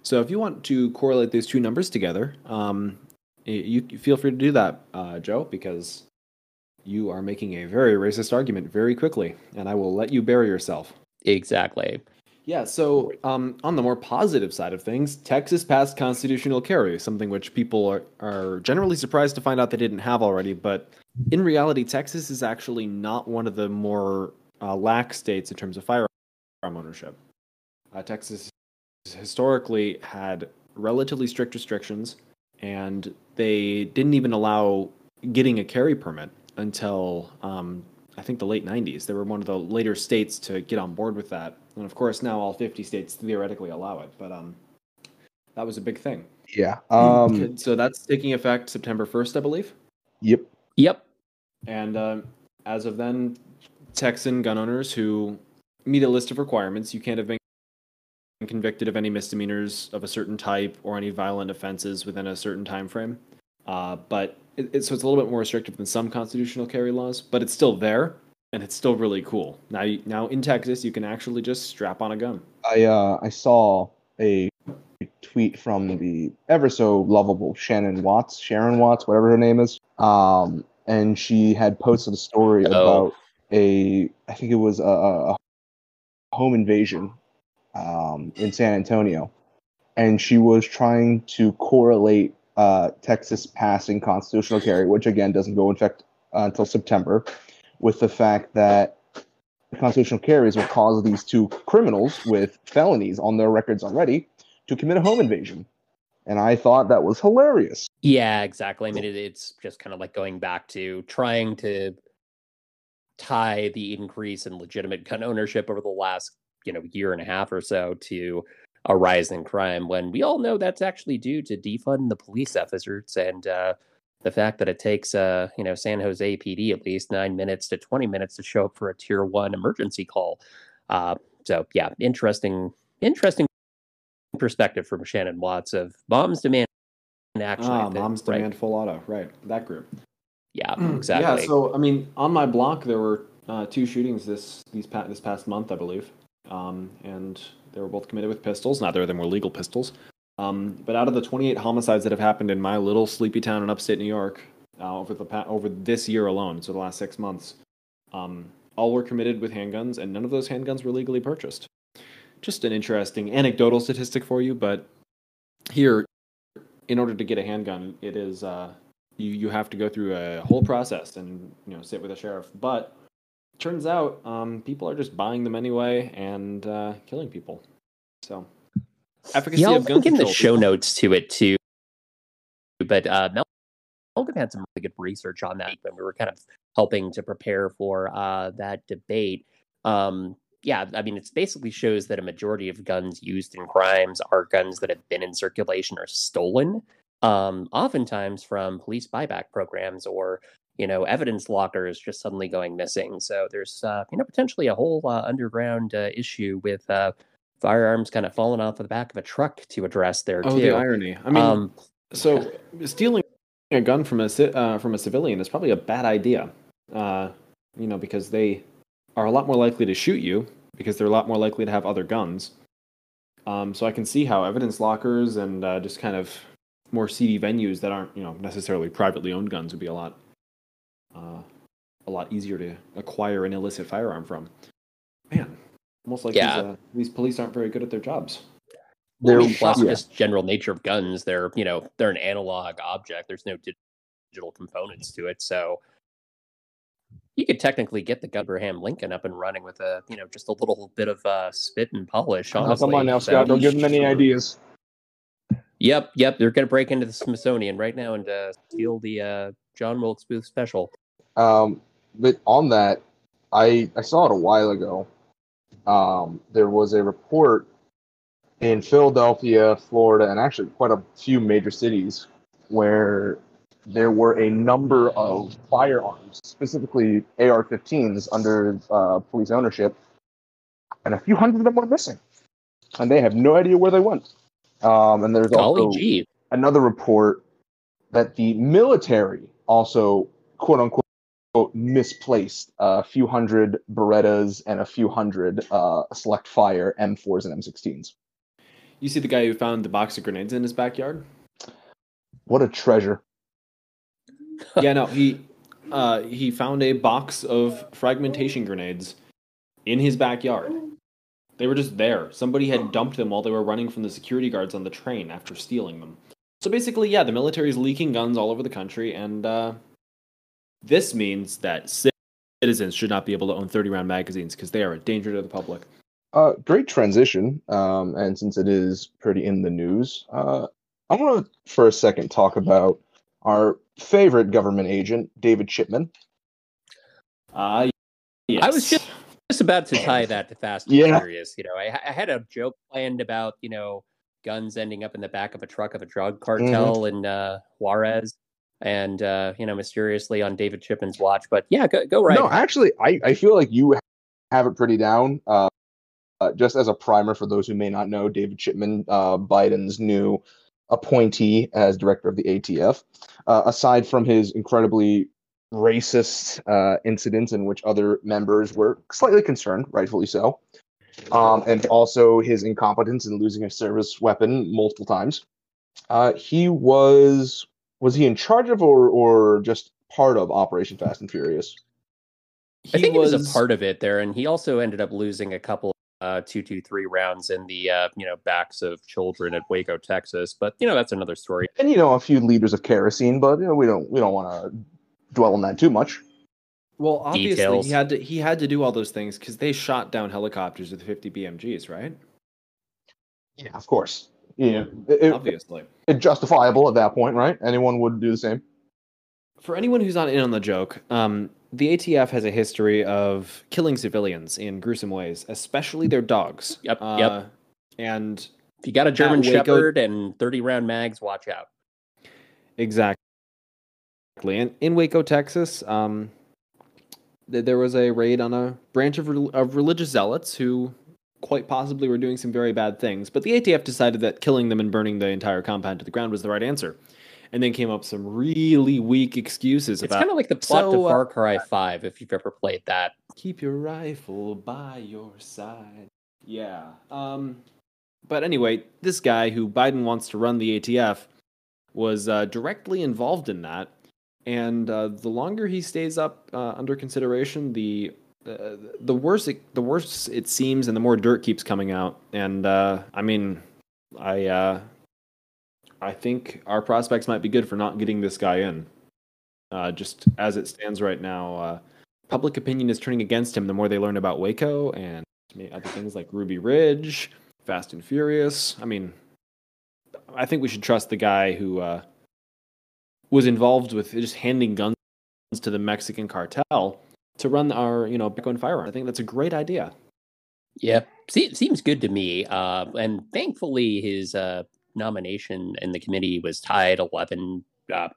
So if you want to correlate those two numbers together, um, you, you feel free to do that, uh, Joe, because you are making a very racist argument very quickly, and I will let you bury yourself. exactly. Yeah, so um, on the more positive side of things, Texas passed constitutional carry, something which people are, are generally surprised to find out they didn't have already. But in reality, Texas is actually not one of the more uh, lax states in terms of firearm ownership. Uh, Texas historically had relatively strict restrictions, and they didn't even allow getting a carry permit until um, I think the late 90s. They were one of the later states to get on board with that. And of course, now all 50 states theoretically allow it, but um, that was a big thing. Yeah. Um, so that's taking effect September 1st, I believe. Yep. Yep. And uh, as of then, Texan gun owners who meet a list of requirements, you can't have been convicted of any misdemeanors of a certain type or any violent offenses within a certain time frame. Uh, but it, it, so it's a little bit more restrictive than some constitutional carry laws, but it's still there and it's still really cool. Now, now in Texas, you can actually just strap on a gun. I uh, I saw a tweet from the ever so lovable Shannon Watts, Sharon Watts, whatever her name is. Um, and she had posted a story oh. about a, I think it was a, a home invasion um, in San Antonio, and she was trying to correlate uh, Texas passing constitutional carry, which again doesn't go in effect uh, until September, with the fact that constitutional carries will cause these two criminals with felonies on their records already to commit a home invasion. And I thought that was hilarious. Yeah, exactly. I mean, it, it's just kind of like going back to trying to tie the increase in legitimate gun ownership over the last you know year and a half or so to a rise in crime when we all know that's actually due to defund the police efforts and uh, the fact that it takes uh, you know San Jose PD at least nine minutes to twenty minutes to show up for a tier one emergency call. Uh, so yeah, interesting, interesting perspective from Shannon Watts of moms demand action. Ah, think, moms right? demand full auto, right? That group. Yeah, exactly. Yeah, so I mean, on my block there were uh, two shootings this these pa- this past month, I believe um, and they were both committed with pistols. Neither of them were legal pistols. Um, but out of the 28 homicides that have happened in my little sleepy town in upstate New York uh, over the over this year alone, so the last six months, um, all were committed with handguns, and none of those handguns were legally purchased. Just an interesting anecdotal statistic for you, but here, in order to get a handgun, it is uh, you you have to go through a whole process and you know sit with a sheriff, but turns out um, people are just buying them anyway and uh, killing people. So, efficacy yeah, of gun control. the show notes to it too. But uh, Melvin had some really good research on that when we were kind of helping to prepare for uh, that debate. Um, yeah, I mean, it basically shows that a majority of guns used in crimes are guns that have been in circulation or stolen, um, oftentimes from police buyback programs or you know, evidence lockers just suddenly going missing. So there's, uh, you know, potentially a whole uh, underground uh, issue with uh, firearms kind of falling off of the back of a truck to address there oh, too. the irony! I mean, um, so stealing a gun from a uh, from a civilian is probably a bad idea. Uh, you know, because they are a lot more likely to shoot you because they're a lot more likely to have other guns. Um, so I can see how evidence lockers and just kind of more seedy venues that aren't, you know, necessarily privately owned guns would be a lot uh, a lot easier to acquire an illicit firearm from. Man, almost like yeah. these, uh, these police aren't very good at their jobs. They're plus yeah. just general nature of guns. They're you know they're an analog object. There's no digital components to it, so you could technically get the Gunbraham Lincoln up and running with a you know just a little bit of uh, spit and polish. Honestly, come on now, Scott. Don't give them any ideas. Yep, yep. They're going to break into the Smithsonian right now and uh, steal the uh, John Wilkes Booth special. Um, but on that, I I saw it a while ago. Um, there was a report in Philadelphia, Florida, and actually quite a few major cities where there were a number of firearms, specifically AR-15s, under uh, police ownership, and a few hundred of them were missing, and they have no idea where they went. Um, and there's also another report that the military also quote unquote misplaced a few hundred Berettas and a few hundred uh, select fire M4s and M16s. You see the guy who found the box of grenades in his backyard? What a treasure! yeah, no, he uh, he found a box of fragmentation grenades in his backyard. They were just there. Somebody had dumped them while they were running from the security guards on the train after stealing them. So basically, yeah, the military is leaking guns all over the country, and uh, this means that citizens should not be able to own 30 round magazines because they are a danger to the public. Uh, great transition. Um, and since it is pretty in the news, uh, I want to for a second talk about our favorite government agent, David Chipman. Uh, yes. I was just just about to tie that to Fast and Yeah. Furious. You know, I, I had a joke planned about you know guns ending up in the back of a truck of a drug cartel in uh, Juarez, and uh, you know mysteriously on David Chipman's watch. But yeah, go go right. No, actually, I, I feel like you have it pretty down. Uh, uh, just as a primer for those who may not know, David Chipman, uh, Biden's new appointee as director of the ATF. Uh, aside from his incredibly racist uh, incidents in which other members were slightly concerned, rightfully so, um, and also his incompetence in losing a service weapon multiple times, uh, he was was he in charge of or or just part of Operation Fast and Furious? I think he was, a part of it there, and he also ended up losing a couple uh, two two three rounds in the uh, you know backs of children at Waco, Texas. But you know that's another story. and you know a few liters of kerosene, but you know we don't we don't want to dwell on that too much. Well, obviously Details. he had to he had to do all those things because they shot down helicopters with 50 BMGs, right? Yeah, of course. Yeah, it, it, Obviously. it justifiable at that point, right? Anyone would do the same. For anyone who's not in on the joke, um, the ATF has a history of killing civilians in gruesome ways, especially their dogs. Yep, Uh, yep. And If you got a German Waco- Shepherd and thirty round mags, watch out. Exactly. And in Waco, Texas, um, there was a raid on a branch of, rel- of religious zealots who quite possibly were doing some very bad things. But the ATF decided that killing them and burning the entire compound to the ground was the right answer. And then came up some really weak excuses It's about kind of like the plot So, to uh, Far Cry Five, if you've ever played that. keep your rifle by your side. Yeah. Um, but anyway, this guy who Biden wants to run the ATF was uh, directly involved in that, and uh, the longer he stays up uh, under consideration, the uh, the worse it, the worse it seems, and the more dirt keeps coming out. And uh, I mean, I uh, I think our prospects might be good for not getting this guy in. Uh, just as it stands right now, uh, public opinion is turning against him the more they learn about Waco and other things like Ruby Ridge, Fast and Furious. I mean, I think we should trust the guy who was involved with just handing guns to the Mexican cartel to run our, you know, Bitcoin firearm. I think that's a great idea. Yeah, Se- seems good to me. Uh, and thankfully, his uh, nomination in the committee was tied 11, uh,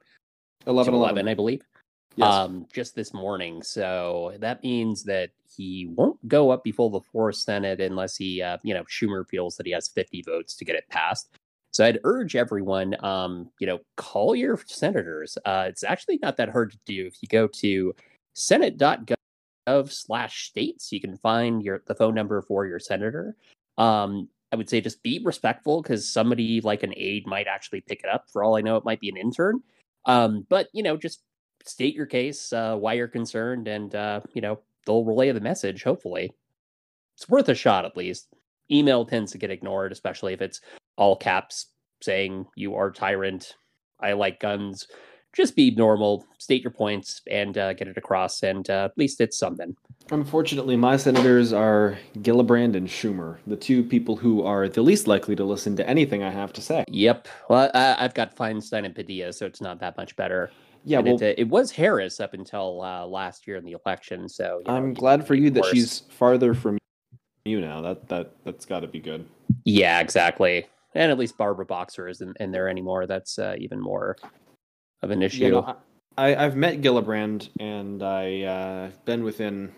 11 to 11. I believe, Yes. um, just this morning. So that means that he won't go up before the floor Senate unless he, uh, you know, Schumer feels that he has 50 votes to get it passed. So I'd urge everyone, um, you know, call your senators. Uh, it's actually not that hard to do. If you go to senate.gov slash states, you can find your the phone number for your senator. Um, I would say just be respectful because somebody like an aide might actually pick it up. For all I know, it might be an intern. Um, but you know, just state your case, uh, why you're concerned, and uh, you know they'll relay the message. Hopefully, it's worth a shot at least. Email tends to get ignored, especially if it's all caps saying you are tyrant. I like guns. Just be normal, state your points, and uh, get it across. And uh, at least it's something. Unfortunately, my senators are Gillibrand and Schumer, the two people who are the least likely to listen to anything I have to say. Yep. Well, I, I've got Feinstein and Padilla, so it's not that much better. Yeah, And well, it, it was Harris up until uh, last year in the election. So you know, I'm glad for you that worse. she's farther from you now. That that that's got to be good. Yeah, exactly. And at least Barbara Boxer isn't in there anymore. That's uh, even more of an issue. You know, I, I've met Gillibrand and I uh, been within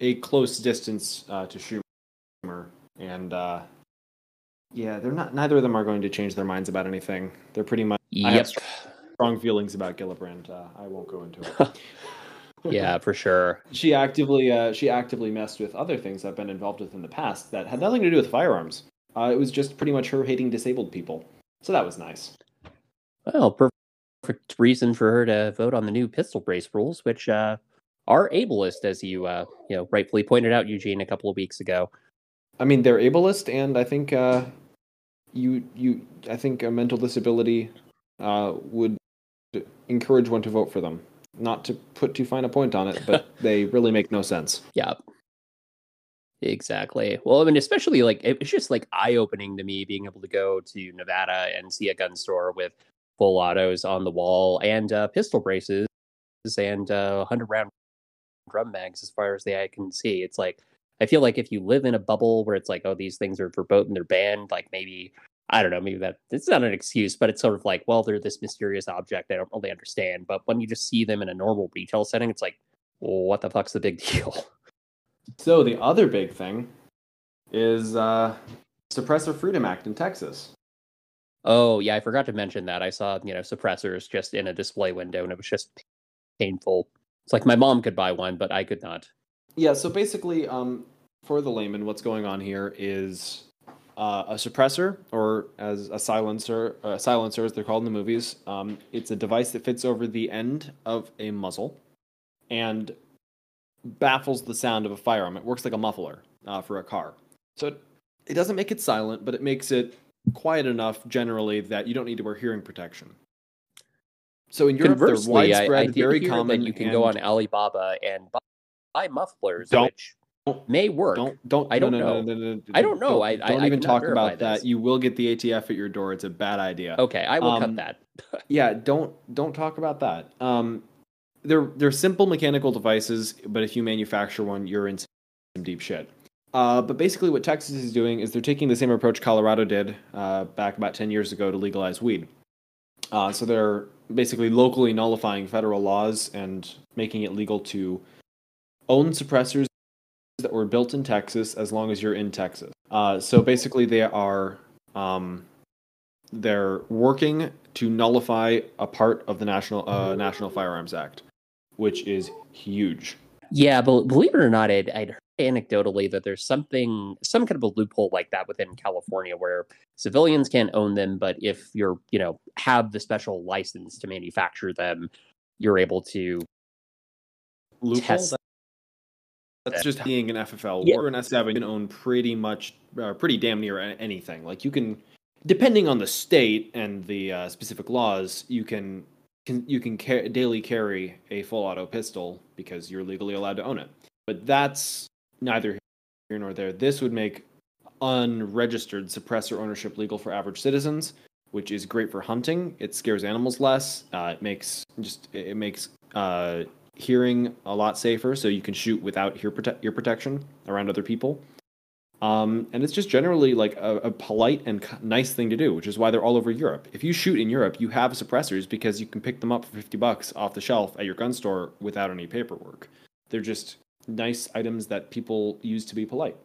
a close distance uh, to Schumer, and uh, yeah, they're not. Neither of them are going to change their minds about anything. They're pretty much I have yep. strong feelings about Gillibrand. Uh, I won't go into it. yeah, for sure. she actively uh, she actively messed with other things I've been involved with in the past that had nothing to do with firearms. Uh, it was just pretty much her hating disabled people. So that was nice. Well, perfect reason for her to vote on the new pistol brace rules, which uh, are ableist, as you uh, you know rightfully pointed out, Eugene, a couple of weeks ago. I mean, they're ableist, and I think uh, you you I think a mental disability uh, would encourage one to vote for them. Not to put too fine a point on it, but they really make no sense. Yeah. Exactly. Well, I mean, especially like it was just like eye opening to me being able to go to Nevada and see a gun store with full autos on the wall and uh, pistol braces and uh, 100 round drum mags as far as the eye can see. It's like I feel like if you live in a bubble where it's like, oh, these things are verboten, they're banned, like maybe I don't know, maybe that it's not an excuse, but it's sort of like, well, they're this mysterious object I don't really understand. But when you just see them in a normal retail setting, it's like, well, what the fuck's the big deal? So the other big thing is uh, Suppressor Freedom Act in Texas. Oh yeah, I forgot to mention that. I saw you know suppressors just in a display window, and it was just painful. It's like my mom could buy one, but I could not. Yeah. So basically, um, for the layman, what's going on here is uh, a suppressor, or as a silencer, uh, silencer as they're called in the movies. Um, it's a device that fits over the end of a muzzle, and baffles the sound of a firearm. It works like a muffler uh, for a car. So it, it doesn't make it silent, but it makes it quiet enough generally that you don't need to wear hearing protection. So in Europe, they're widespread, I, I very common. You can go on Alibaba and buy mufflers, don't, which may work. Don't don't. I don't no, know. No, no, I don't know. I don't I, even talk about this. that. You will get the ATF at your door. It's a bad idea. Okay, I will um, cut that. yeah, don't don't talk about that. Um, they're they're simple mechanical devices, but if you manufacture one, you're in some deep shit. Uh, but basically, what Texas is doing is they're taking the same approach Colorado did uh, back about 10 years ago to legalize weed. Uh, so they're basically locally nullifying federal laws and making it legal to own suppressors that were built in Texas as long as you're in Texas. Uh, so basically, they are um, they're working to nullify a part of the National uh, National Firearms Act, which is huge. Yeah, but believe it or not, I'd, I'd anecdotally that there's something, some kind of a loophole like that within California where civilians can't own them, but if you're, you know, have the special license to manufacture them, you're able to loophole. Test that's just being an FFL yeah. or an S7. You can own pretty much, uh, pretty damn near anything. Like you can, depending on the state and the uh, specific laws, you can, can you can ca- daily carry a full auto pistol because you're legally allowed to own it. But that's neither here nor there. This would make unregistered suppressor ownership legal for average citizens, which is great for hunting. It scares animals less. Uh, it makes just it makes uh, hearing a lot safer, so you can shoot without ear, prote- ear protection around other people. Um, and it's just generally like a, a polite and nice thing to do, which is why they're all over Europe. If you shoot in Europe, you have suppressors because you can pick them up for 50 bucks off the shelf at your gun store without any paperwork. They're just nice items that people use to be polite.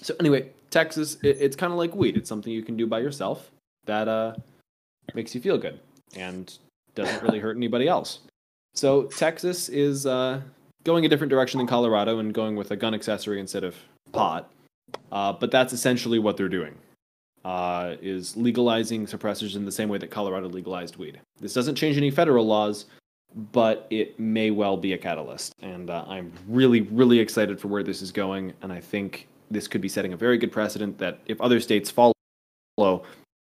So anyway, Texas, it, it's kind of like weed. It's something you can do by yourself that uh, makes you feel good and doesn't really hurt anybody else. So Texas is uh, going a different direction than Colorado and going with a gun accessory instead of pot. Uh, but that's essentially what they're doing. Uh, is legalizing suppressors in the same way that Colorado legalized weed. This doesn't change any federal laws, but it may well be a catalyst. And uh, I'm really, really excited for where this is going. And I think this could be setting a very good precedent that if other states follow,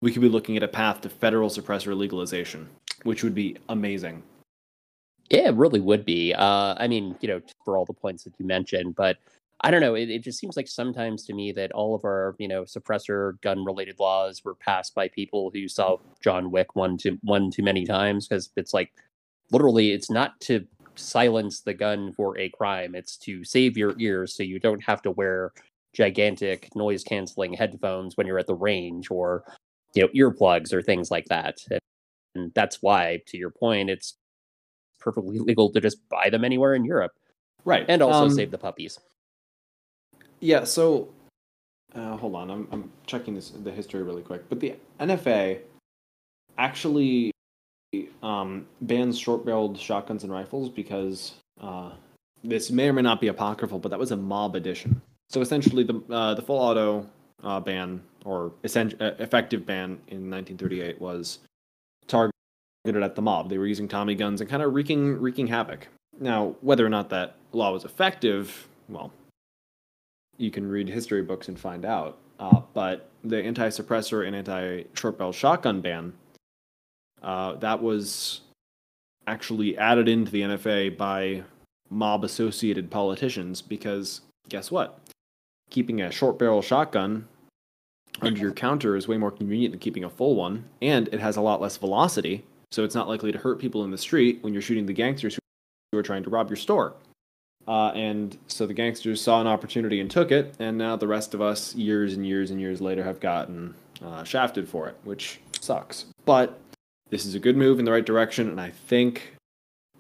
we could be looking at a path to federal suppressor legalization, which would be amazing. Yeah, it really would be. Uh, I mean, you know, for all the points that you mentioned, but I don't know. It, it just seems like sometimes to me that all of our, you know, suppressor gun related laws were passed by people who saw John Wick one too one too many times because it's like literally it's not to silence the gun for a crime it's to save your ears so you don't have to wear gigantic noise canceling headphones when you're at the range or you know earplugs or things like that. And that's why to your point it's perfectly legal to just buy them anywhere in europe right and also um, save the puppies. Yeah so uh, hold on I'm, I'm checking this the history really quick but the nfa actually um, bans short-barreled shotguns and rifles because uh, this may or may not be apocryphal, but that was a mob edition. So essentially, the uh, the full auto uh, ban or uh, effective ban in 1938 was targeted at the mob. They were using Tommy guns and kind of wreaking wreaking havoc. Now, whether or not that law was effective, well, you can read history books and find out. Uh, but the anti-suppressor and anti-short-barrel shotgun ban uh, that was actually added into the NFA by mob associated politicians because guess what? keeping a short barrel shotgun under your counter is way more convenient than keeping a full one, and it has a lot less velocity, so it's not likely to hurt people in the street when you're shooting the gangsters who are trying to rob your store. Uh, and so the gangsters saw an opportunity and took it, and now the rest of us, years and years and years later, have gotten uh, shafted for it, which sucks. But this is a good move in the right direction, and I think,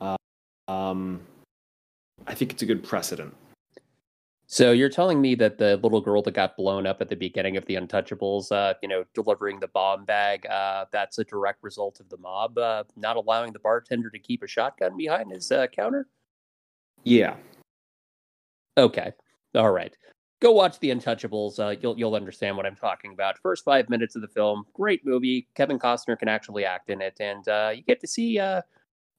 uh, um, I think it's a good precedent. So you're telling me that the little girl that got blown up at the beginning of the Untouchables, uh, you know, delivering the bomb bag, uh, that's a direct result of the mob uh, not allowing the bartender to keep a shotgun behind his uh, counter? Yeah. Okay. All right. Go watch The Untouchables. Uh, you'll you'll understand what I'm talking about. First five minutes of the film, great movie. Kevin Costner can actually act in it, and uh, you get to see uh,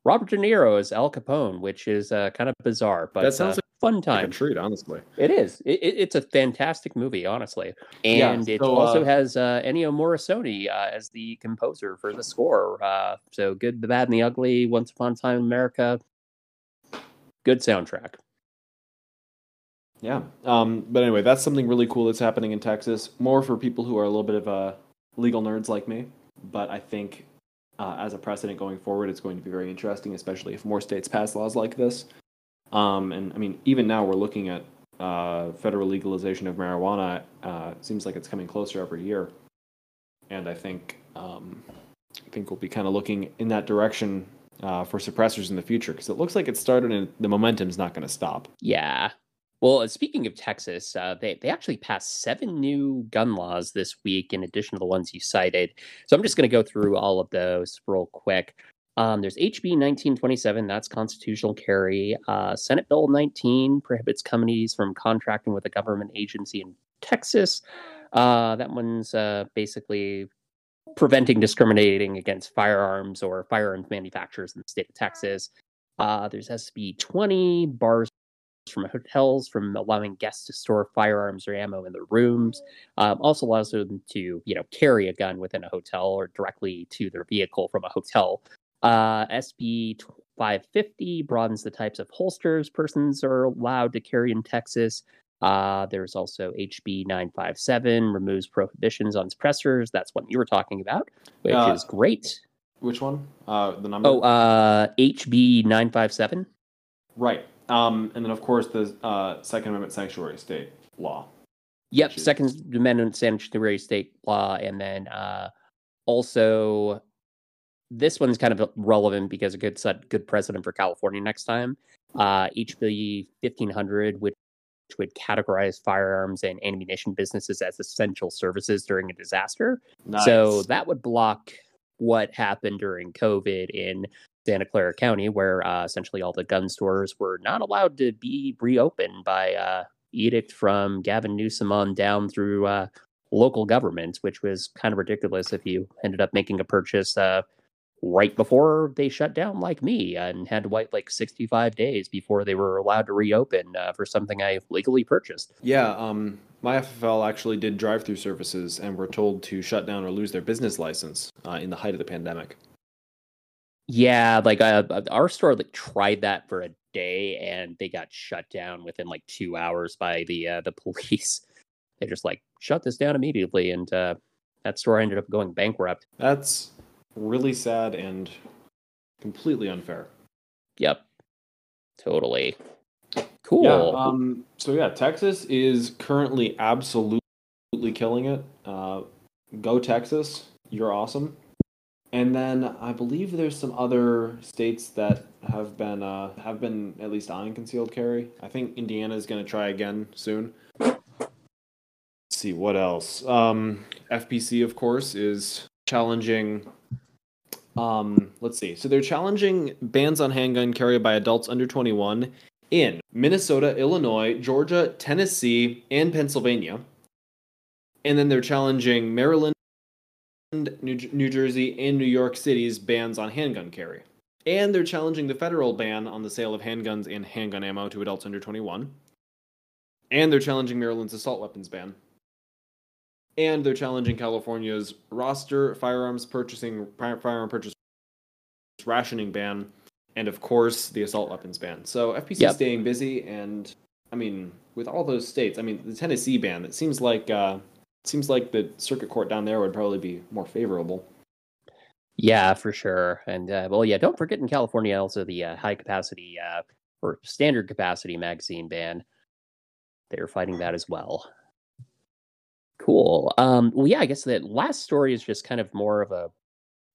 Robert De Niro as Al Capone, which is uh, kind of bizarre, but That sounds uh, fun time. Like a treat, honestly. It is. It, it- it's a fantastic movie, honestly, Yeah, and it also uh, has uh, Ennio Morricone uh, as the composer for the score. Uh, so good, the bad, and the ugly. Once upon a time in America. Good soundtrack. Yeah. Um, but anyway, that's something really cool that's happening in Texas. More for people who are a little bit of uh, legal nerds like me. But I think uh, as a precedent going forward, it's going to be very interesting, especially if more states pass laws like this. Um, and I mean, even now we're looking at uh, federal legalization of marijuana. Uh, seems like it's coming closer every year. And I think um, I think we'll be kind of looking in that direction uh, for suppressors in the future because it looks like it started and the momentum's not going to stop. Yeah. Well, speaking of Texas, uh, they they actually passed seven new gun laws this week, in addition to the ones you cited. So I'm just going to go through all of those real quick. Um, there's HB 1927, that's constitutional carry. Uh, Senate Bill 19 prohibits companies from contracting with a government agency in Texas. Uh, that one's uh, basically preventing discriminating against firearms or firearms manufacturers in the state of Texas. Uh, there's SB 20, bars from hotels from allowing guests to store firearms or ammo in their rooms. Um, also allows them to, you know, carry a gun within a hotel or directly to their vehicle from a hotel. Uh, SB 550 broadens the types of holsters persons are allowed to carry in Texas. Uh, there's also HB 957 removes prohibitions on suppressors. That's what you were talking about, which Uh, is great. Which one? Uh, the number? Oh, uh, HB 957. Right. Um, and then, of course, the uh, Second Amendment sanctuary state law. Yep, Second Amendment sanctuary state law, and then uh, also this one's kind of relevant because a good set good precedent for California next time. Uh, HB fifteen hundred, which would categorize firearms and ammunition businesses as essential services during a disaster. Nice. So that would block what happened during COVID in Santa Clara County, where uh, essentially all the gun stores were not allowed to be reopened by uh, edict from Gavin Newsom on down through uh, local government, which was kind of ridiculous if you ended up making a purchase uh, right before they shut down, like me, and had to wait like 65 days before they were allowed to reopen uh, for something I legally purchased. yeah, um, my FFL actually did drive-through services and were told to shut down or lose their business license uh, in the height of the pandemic. Yeah, like uh, uh, our store like tried that for a day and they got shut down within like two hours by the uh, the police. They just like shut this down immediately, and uh, that store ended up going bankrupt. That's really sad and completely unfair. Yep, totally. Cool. Yeah. Um, so yeah, Texas is currently absolutely killing it. Uh, go Texas! You're awesome. And then I believe there's some other states that have been uh, have been at least eyeing concealed carry. I think Indiana is going to try again soon. Let's see what else. Um, FPC, of course, is challenging. Um, let's see. So they're challenging bans on handgun carry by adults under 21 in Minnesota, Illinois, Georgia, Tennessee, and Pennsylvania. And then they're challenging Maryland, New, New Jersey, and New York City's bans on handgun carry. And they're challenging the federal ban on the sale of handguns and handgun ammo to adults under 21. And they're challenging Maryland's assault weapons ban. And they're challenging California's roster firearms purchasing firearm purchase rationing ban and of course the assault weapons ban. So FPC Yep. is staying busy, and I mean, with all those states, I mean, the Tennessee ban, it seems like uh, seems like the circuit court down there would probably be more favorable. Yeah, for sure. And uh, well, yeah, don't forget in California also the uh, high capacity uh, or standard capacity magazine ban. They're fighting that as well. Cool. Um, well, yeah, I guess that last story is just kind of more of a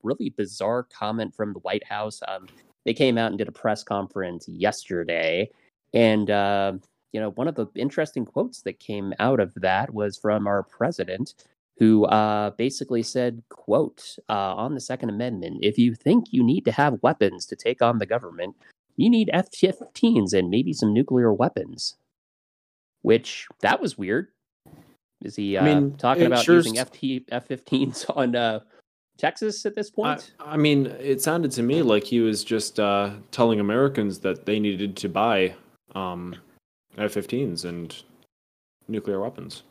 really bizarre comment from the White House. Um, they came out and did a press conference yesterday, and uh, you know, one of the interesting quotes that came out of that was from our president, who uh, basically said, "quote uh, On the Second Amendment, if you think you need to have weapons to take on the government, you need F-15s and maybe some nuclear weapons." Which that was weird. Is he uh, I mean, talking about using FT, F-15s on uh, Texas at this point? I, I, mean, it sounded to me like he was just uh, telling Americans that they needed to buy um, F-15s and nuclear weapons.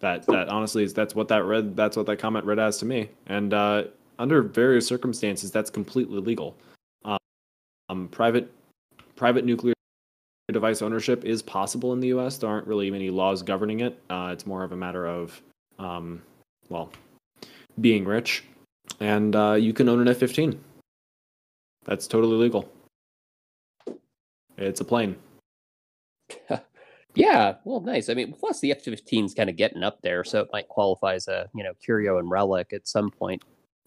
That that honestly is that's what that read that's what that comment read as to me. And uh, under various circumstances, that's completely legal. Um, private private nuclear device ownership is possible in the U.S. There aren't really many laws governing it. Uh, it's more of a matter of, um, well, being rich, and uh, you can own an F-15. That's totally legal. It's a plane. yeah, well, nice. I mean, plus the F-15 is kind of getting up there, so it might qualify as a you know curio and relic at some point.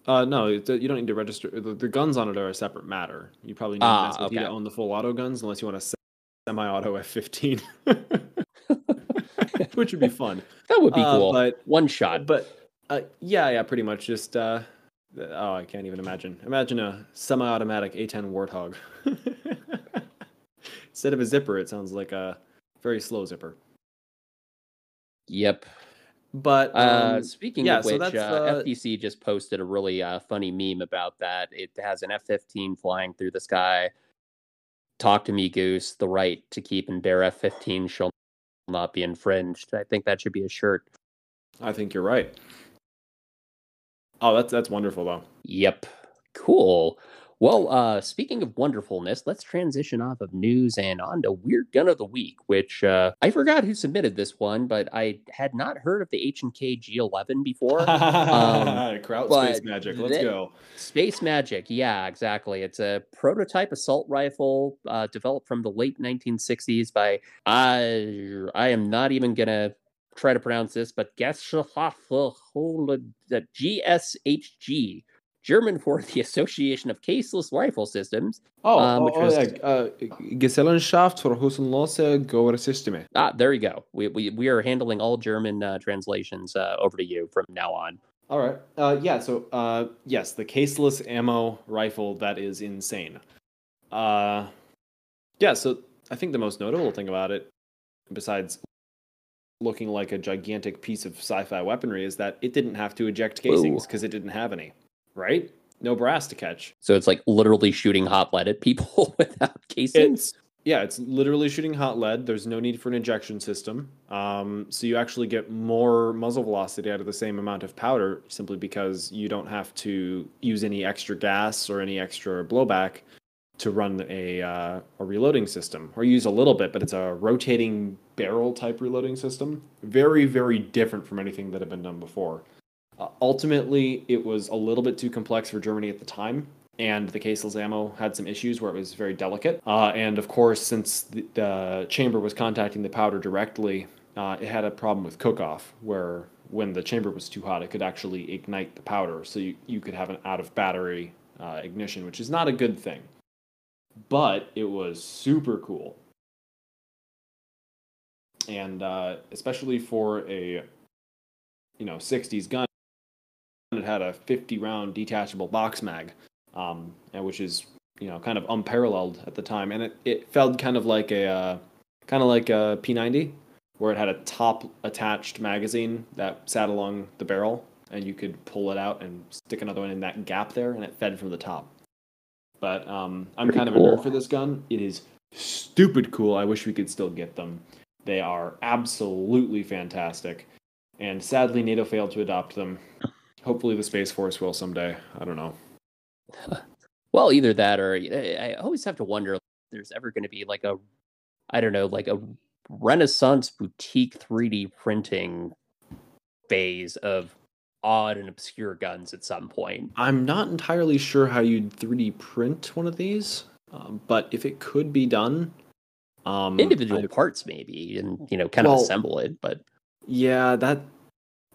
Uh, no, you don't need to register. The, the, guns on it are a separate matter. You probably need ah, okay. to own the full auto guns, unless you want to semi-auto F-15, which would be fun. That would be uh, cool. But one shot. But uh, yeah, yeah, pretty much. Just uh, oh, I can't even imagine. Imagine a semi-automatic A10 Warthog. Instead of a zipper, it sounds like a very slow zipper. Yep. But uh, um, speaking yeah, of which, so uh, FPC just posted a really uh, funny meme about that. It has an F-15 flying through the sky Talk to me, Goose. The right to keep and bear F 15 shall not be infringed. I think that should be a shirt. I think you're right. Oh, that's that's wonderful though. Yep. Cool. Well, uh, speaking of wonderfulness, let's transition off of news and on to Weird Gun of the Week, which uh, I forgot who submitted this one, but I had not heard of the H&K G11 before. um, Kraut Space Magic, let's go. Space Magic, yeah, exactly. It's a prototype assault rifle uh, developed from the late 1960s by, I, I am not even going to try to pronounce this, but GSHG German for the Association of Caseless Rifle Systems. Oh, um, which oh, was, yeah. uh, Gesellschaft für Hülsenlose Gewehrsysteme. Ah, there you go. We, we, we are handling all German uh, translations uh, over to you from now on. All right. Uh, yeah, so uh, yes, the caseless ammo rifle that is insane. Uh, yeah, so I think the most notable thing about it, besides looking like a gigantic piece of sci-fi weaponry, is that it didn't have to eject casings because it didn't have any right? No brass to catch. So it's like literally shooting hot lead at people without casings. It's, yeah, it's literally shooting hot lead. There's no need for an injection system. Um, so you actually get more muzzle velocity out of the same amount of powder simply because you don't have to use any extra gas or any extra blowback to run a uh, a reloading system, or use a little bit, but it's a rotating barrel type reloading system. Very, very different from anything that had been done before. Uh, ultimately, it was a little bit too complex for Germany at the time, and the caseless ammo had some issues where it was very delicate. Uh, and of course, since the, the, chamber was contacting the powder directly, uh, it had a problem with cook-off, where when the chamber was too hot, it could actually ignite the powder, so you, you could have an out of battery uh, ignition, which is not a good thing. But it was super cool. And uh, especially for a you know 60s gun it had a 50 round detachable box mag, um, which is you know kind of unparalleled at the time, and it, it felt kind of like a uh, kind of like a P90, where it had a top attached magazine that sat along the barrel, and you could pull it out and stick another one in that gap there, and it fed from the top. But um, I'm Pretty kind of cool. a nerd for this gun. It is stupid cool. I wish we could still get them. They are absolutely fantastic. And sadly, NATO failed to adopt them. Hopefully, the Space Force will someday. I don't know. well, either that or I always have to wonder if there's ever going to be like a, I don't know, like a renaissance boutique 3D printing phase of odd and obscure guns at some point. I'm not entirely sure how you'd 3D print one of these, um, but if it could be done, um, Individual I- parts maybe and you know kind of assemble it, but yeah, that.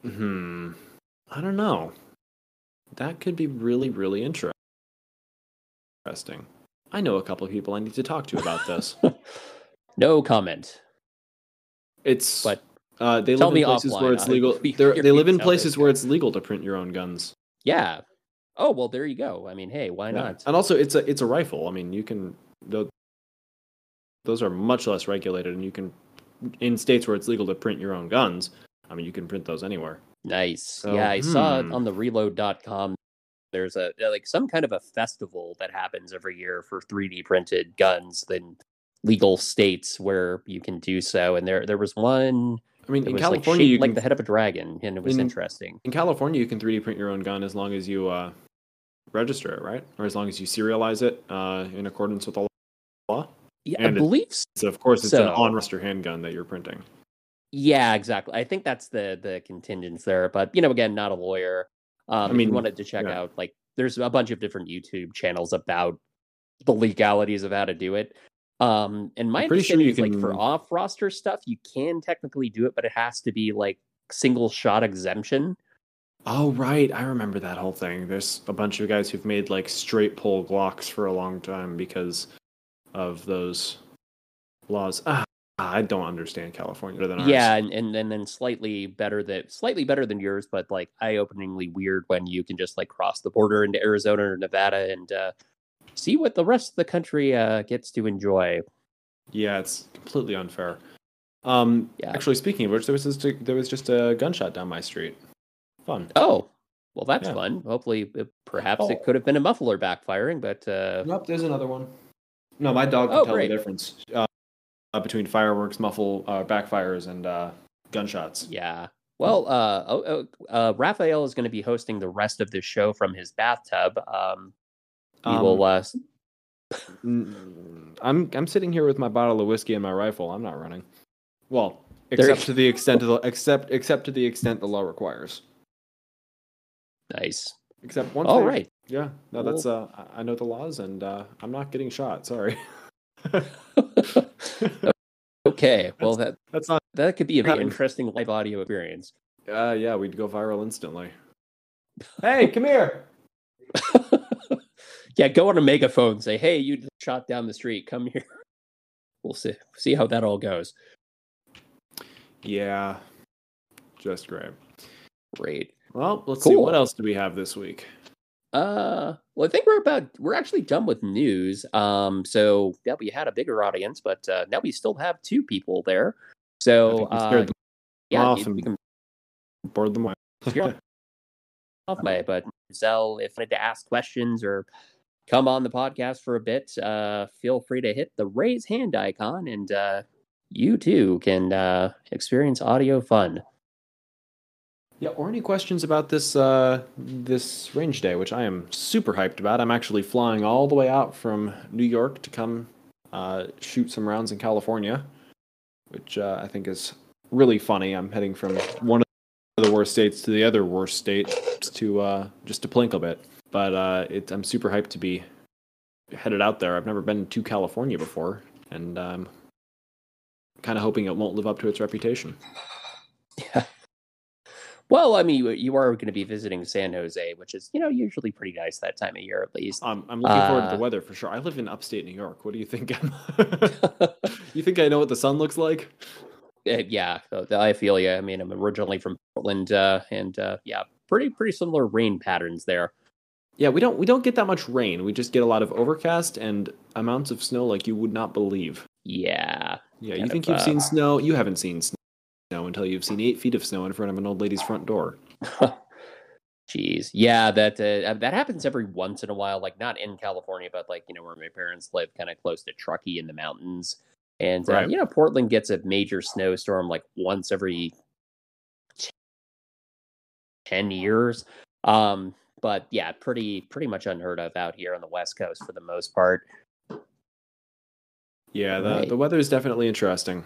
Hmm. I don't know. That could be really, really inter- interesting. I know a couple of people I need to talk to about this. no comment. It's But uh, they tell live me in places offline, where it's legal. They're, live in places where it's legal to print your own guns. Yeah. Oh well, there you go. I mean, hey, why Yeah. not? And also, it's a it's a rifle. I mean, you can tho- those are much less regulated, and you can in states where it's legal to print your own guns. I mean, you can print those anywhere. Nice. So, yeah, I saw it hmm. on the reload.com. There's a like some kind of a festival that happens every year for 3D printed guns in legal states where you can do so. And there there was one I mean, in California, like, shaped you like the head of a dragon, and it was in- interesting. in California you can 3D print your own gun as long as you uh, register it, right? Or as long as you serialize it uh, in accordance with the law. Yeah, I and it- believe So of course, it's an on-register handgun that you're printing. Yeah, exactly. I think that's the the contingents there. But you know, again, not a lawyer. Um, if mean, you wanted to check yeah. out, like, there's a bunch of different YouTube channels about the legalities of how to do it. Um, and my sure understanding you is like for off roster stuff, you can technically do it, but it has to be like single shot exemption. Oh right, I remember that whole thing. There's a bunch of guys who've made like straight pull Glocks for a long time because of those laws. Ah, I don't understand California better than ours. Yeah, and, and and then slightly better than slightly better than yours, but like eye-openingly weird when you can just like cross the border into Arizona or Nevada and uh, see what the rest of the country uh, gets to enjoy. yeah, it's completely unfair. Um, Yeah. actually, speaking of which, there was just a, there was just a gunshot down my street. Fun. Oh, well, that's Yeah. fun. Hopefully, perhaps Oh. it could have been a muffler backfiring, but uh, Nope, there's another one. No, my dog can Oh, tell great. the difference uh, uh, between fireworks, muffle, uh, backfires, and uh, gunshots. yeah. Well, uh, oh, oh, uh, Raphael is going to be hosting the rest of this show from his bathtub. Um, we Um, will. Uh, I'm I'm sitting here with my bottle of whiskey and my rifle. I'm not running. Well, There- except to the extent of the except except to the extent the law requires. nice. Except one. All thing. right. Yeah. No, that's uh. I- I know the laws, and uh, I'm not getting shot. Sorry. okay. Well, that that's not. that could be a very interesting live audio experience. Uh, yeah, we'd go viral instantly. Hey, come here. yeah, go on a megaphone. Say, "Hey, you shot down the street. Come here." We'll see see how that all goes. Yeah. Just great. Great. Well, let's see what else do we have this week. Uh, well, I think we're about we're actually done with news. Um, so yeah, we had a bigger audience, but uh, now we still have two people there. So uh, yeah, off and we can board them. Off my but Zell, if you wanted to ask questions or come on the podcast for a bit, uh, feel free to hit the raise hand icon, and uh, you too can uh, experience audio fun. Yeah, or any questions about this uh, this range day, which I am super hyped about. I'm actually flying all the way out from New York to come uh, shoot some rounds in California, which uh, I think is really funny. I'm heading from one of the worst states to the other worst state to uh, just to plink a bit. But uh, it, I'm super hyped to be headed out there. I've never been to California before, and I'm kind of hoping it won't live up to its reputation. Well, I mean, you- you are going to be visiting San Jose, which is you know usually pretty nice that time of year at least. I'm, I'm looking forward to Uh, the weather for sure. I live in upstate New York. What do you think? You think I know what the sun looks like? Uh, yeah, I feel you. I mean, I'm originally from Portland, uh, and uh, yeah, pretty pretty similar rain patterns there. Yeah, we don't we don't get that much rain. We just get a lot of overcast and amounts of snow like you would not believe. Yeah, Yeah, you think of, you've uh, seen snow? You haven't seen snow until you've seen eight feet of snow in front of an old lady's front door. Jeez, yeah, that uh, that happens every once in a while. Like not in California, but like you know where my parents live, kind of close to Truckee in the mountains, and uh, Right. you know Portland gets a major snowstorm like once every ten years. Um, but yeah, pretty pretty much unheard of out here on the West Coast for the most part. Yeah, the Right. the weather is definitely interesting.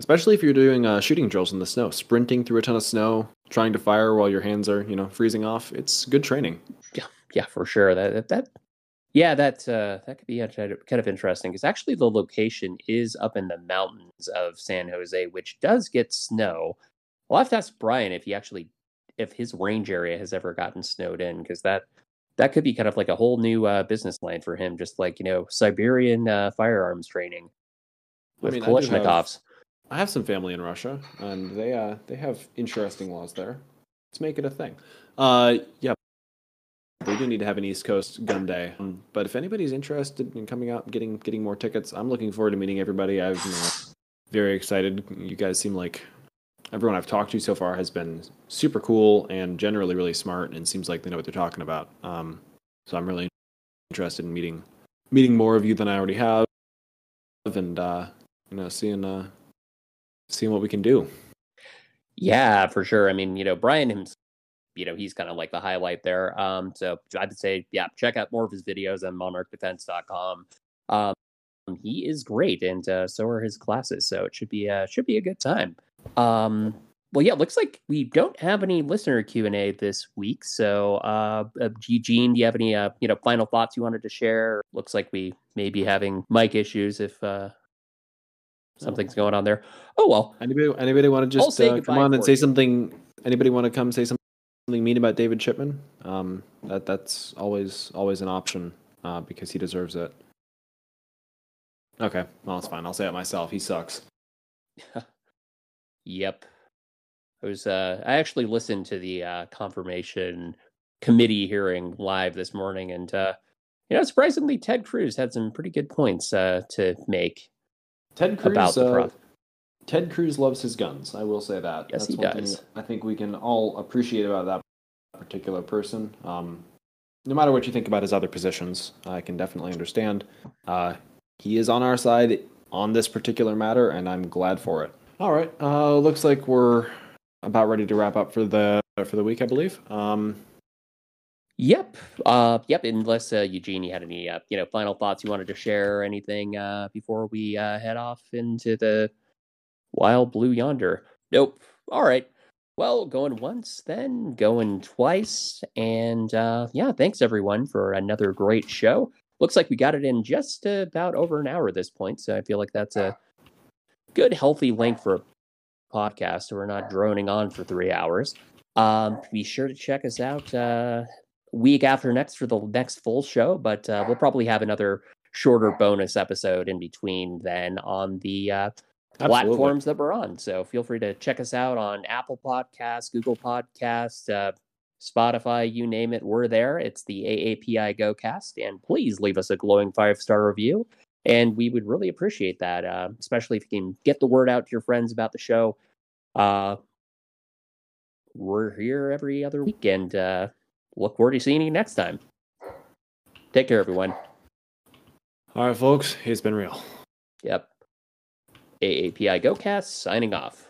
Especially if you're doing uh, shooting drills in the snow, sprinting through a ton of snow, trying to fire while your hands are you know freezing off. It's good training. Yeah, yeah, for sure. That that, that yeah, that uh, that could be kind of interesting because actually the location is up in the mountains of San Jose, which does get snow. I'll have to ask Brian if he actually if his range area has ever gotten snowed in because that that could be kind of like a whole new uh, business line for him, just like you know Siberian uh, firearms training with I mean, Kalashnikovs. I, have some family in Russia, and they uh, they have interesting laws there. Let's make it a thing. Uh, yeah, we do need to have an East Coast gun day. Um, but if anybody's interested in coming out getting getting more tickets, I'm looking forward to meeting everybody. I'm you know, very excited. You guys seem like everyone I've talked to so far has been super cool and generally really smart, and seems like they know what they're talking about. Um, so I'm really interested in meeting meeting more of you than I already have, and uh, you know, seeing uh, seeing what we can do. Yeah, for sure. I mean, you know, Brian himself you know, he's kind of like the highlight there. Um, so I'd say, yeah, check out more of his videos on monarchdefense.com. Um, he is great, and uh, so are his classes. So it should be uh, should be a good time. Um, well, yeah, looks like we don't have any listener Q and A this week. So, uh, uh, Eugene, do you have any uh, you know final thoughts you wanted to share? Looks like we may be having mic issues if uh, something's going on there. Oh well. Anybody anybody want to just uh, come on and say you. something? Anybody want to come say something? mean about David Chipman, um, that that's always always an option uh, because he deserves it. Okay, well it's fine. I'll say it myself. He sucks. yep. I was uh, I actually listened to the uh, confirmation committee hearing live this morning, and uh, you know, surprisingly, Ted Cruz had some pretty good points uh, to make. Ted Cruz about the uh, Ted Cruz loves his guns. I will say that. Yes, That's he does. I think we can all appreciate about that particular person. Um, no matter what you think about his other positions, I can definitely understand. Uh, he is on our side on this particular matter, and I'm glad for it. All right, uh, looks like we're about ready to wrap up for the for the week, I believe. Um, Yep. Uh, yep. Unless uh, Eugene, you had any uh, you know final thoughts you wanted to share or anything uh, before we uh, head off into the wild blue yonder. Nope. All right. Well, going once, then going twice. And uh, yeah, thanks everyone for another great show. Looks like we got it in just about over an hour at this point. So I feel like that's a good, healthy length for a podcast. So we're not droning on for three hours. Um, be sure to check us out uh, week after next for the next full show, but uh, we'll probably have another shorter bonus episode in between then on the uh, platforms that we're on. So feel free to check us out on Apple Podcasts, Google Podcasts, uh, Spotify, you name it, we're there. It's the AAPI GoCast, and please leave us a glowing five star review. And we would really appreciate that, uh, especially if you can get the word out to your friends about the show. Uh, we're here every other weekend. Uh, look forward to seeing you next time. Take care, everyone. All right, folks, it's been real. Yep. AAPI GoCast signing off.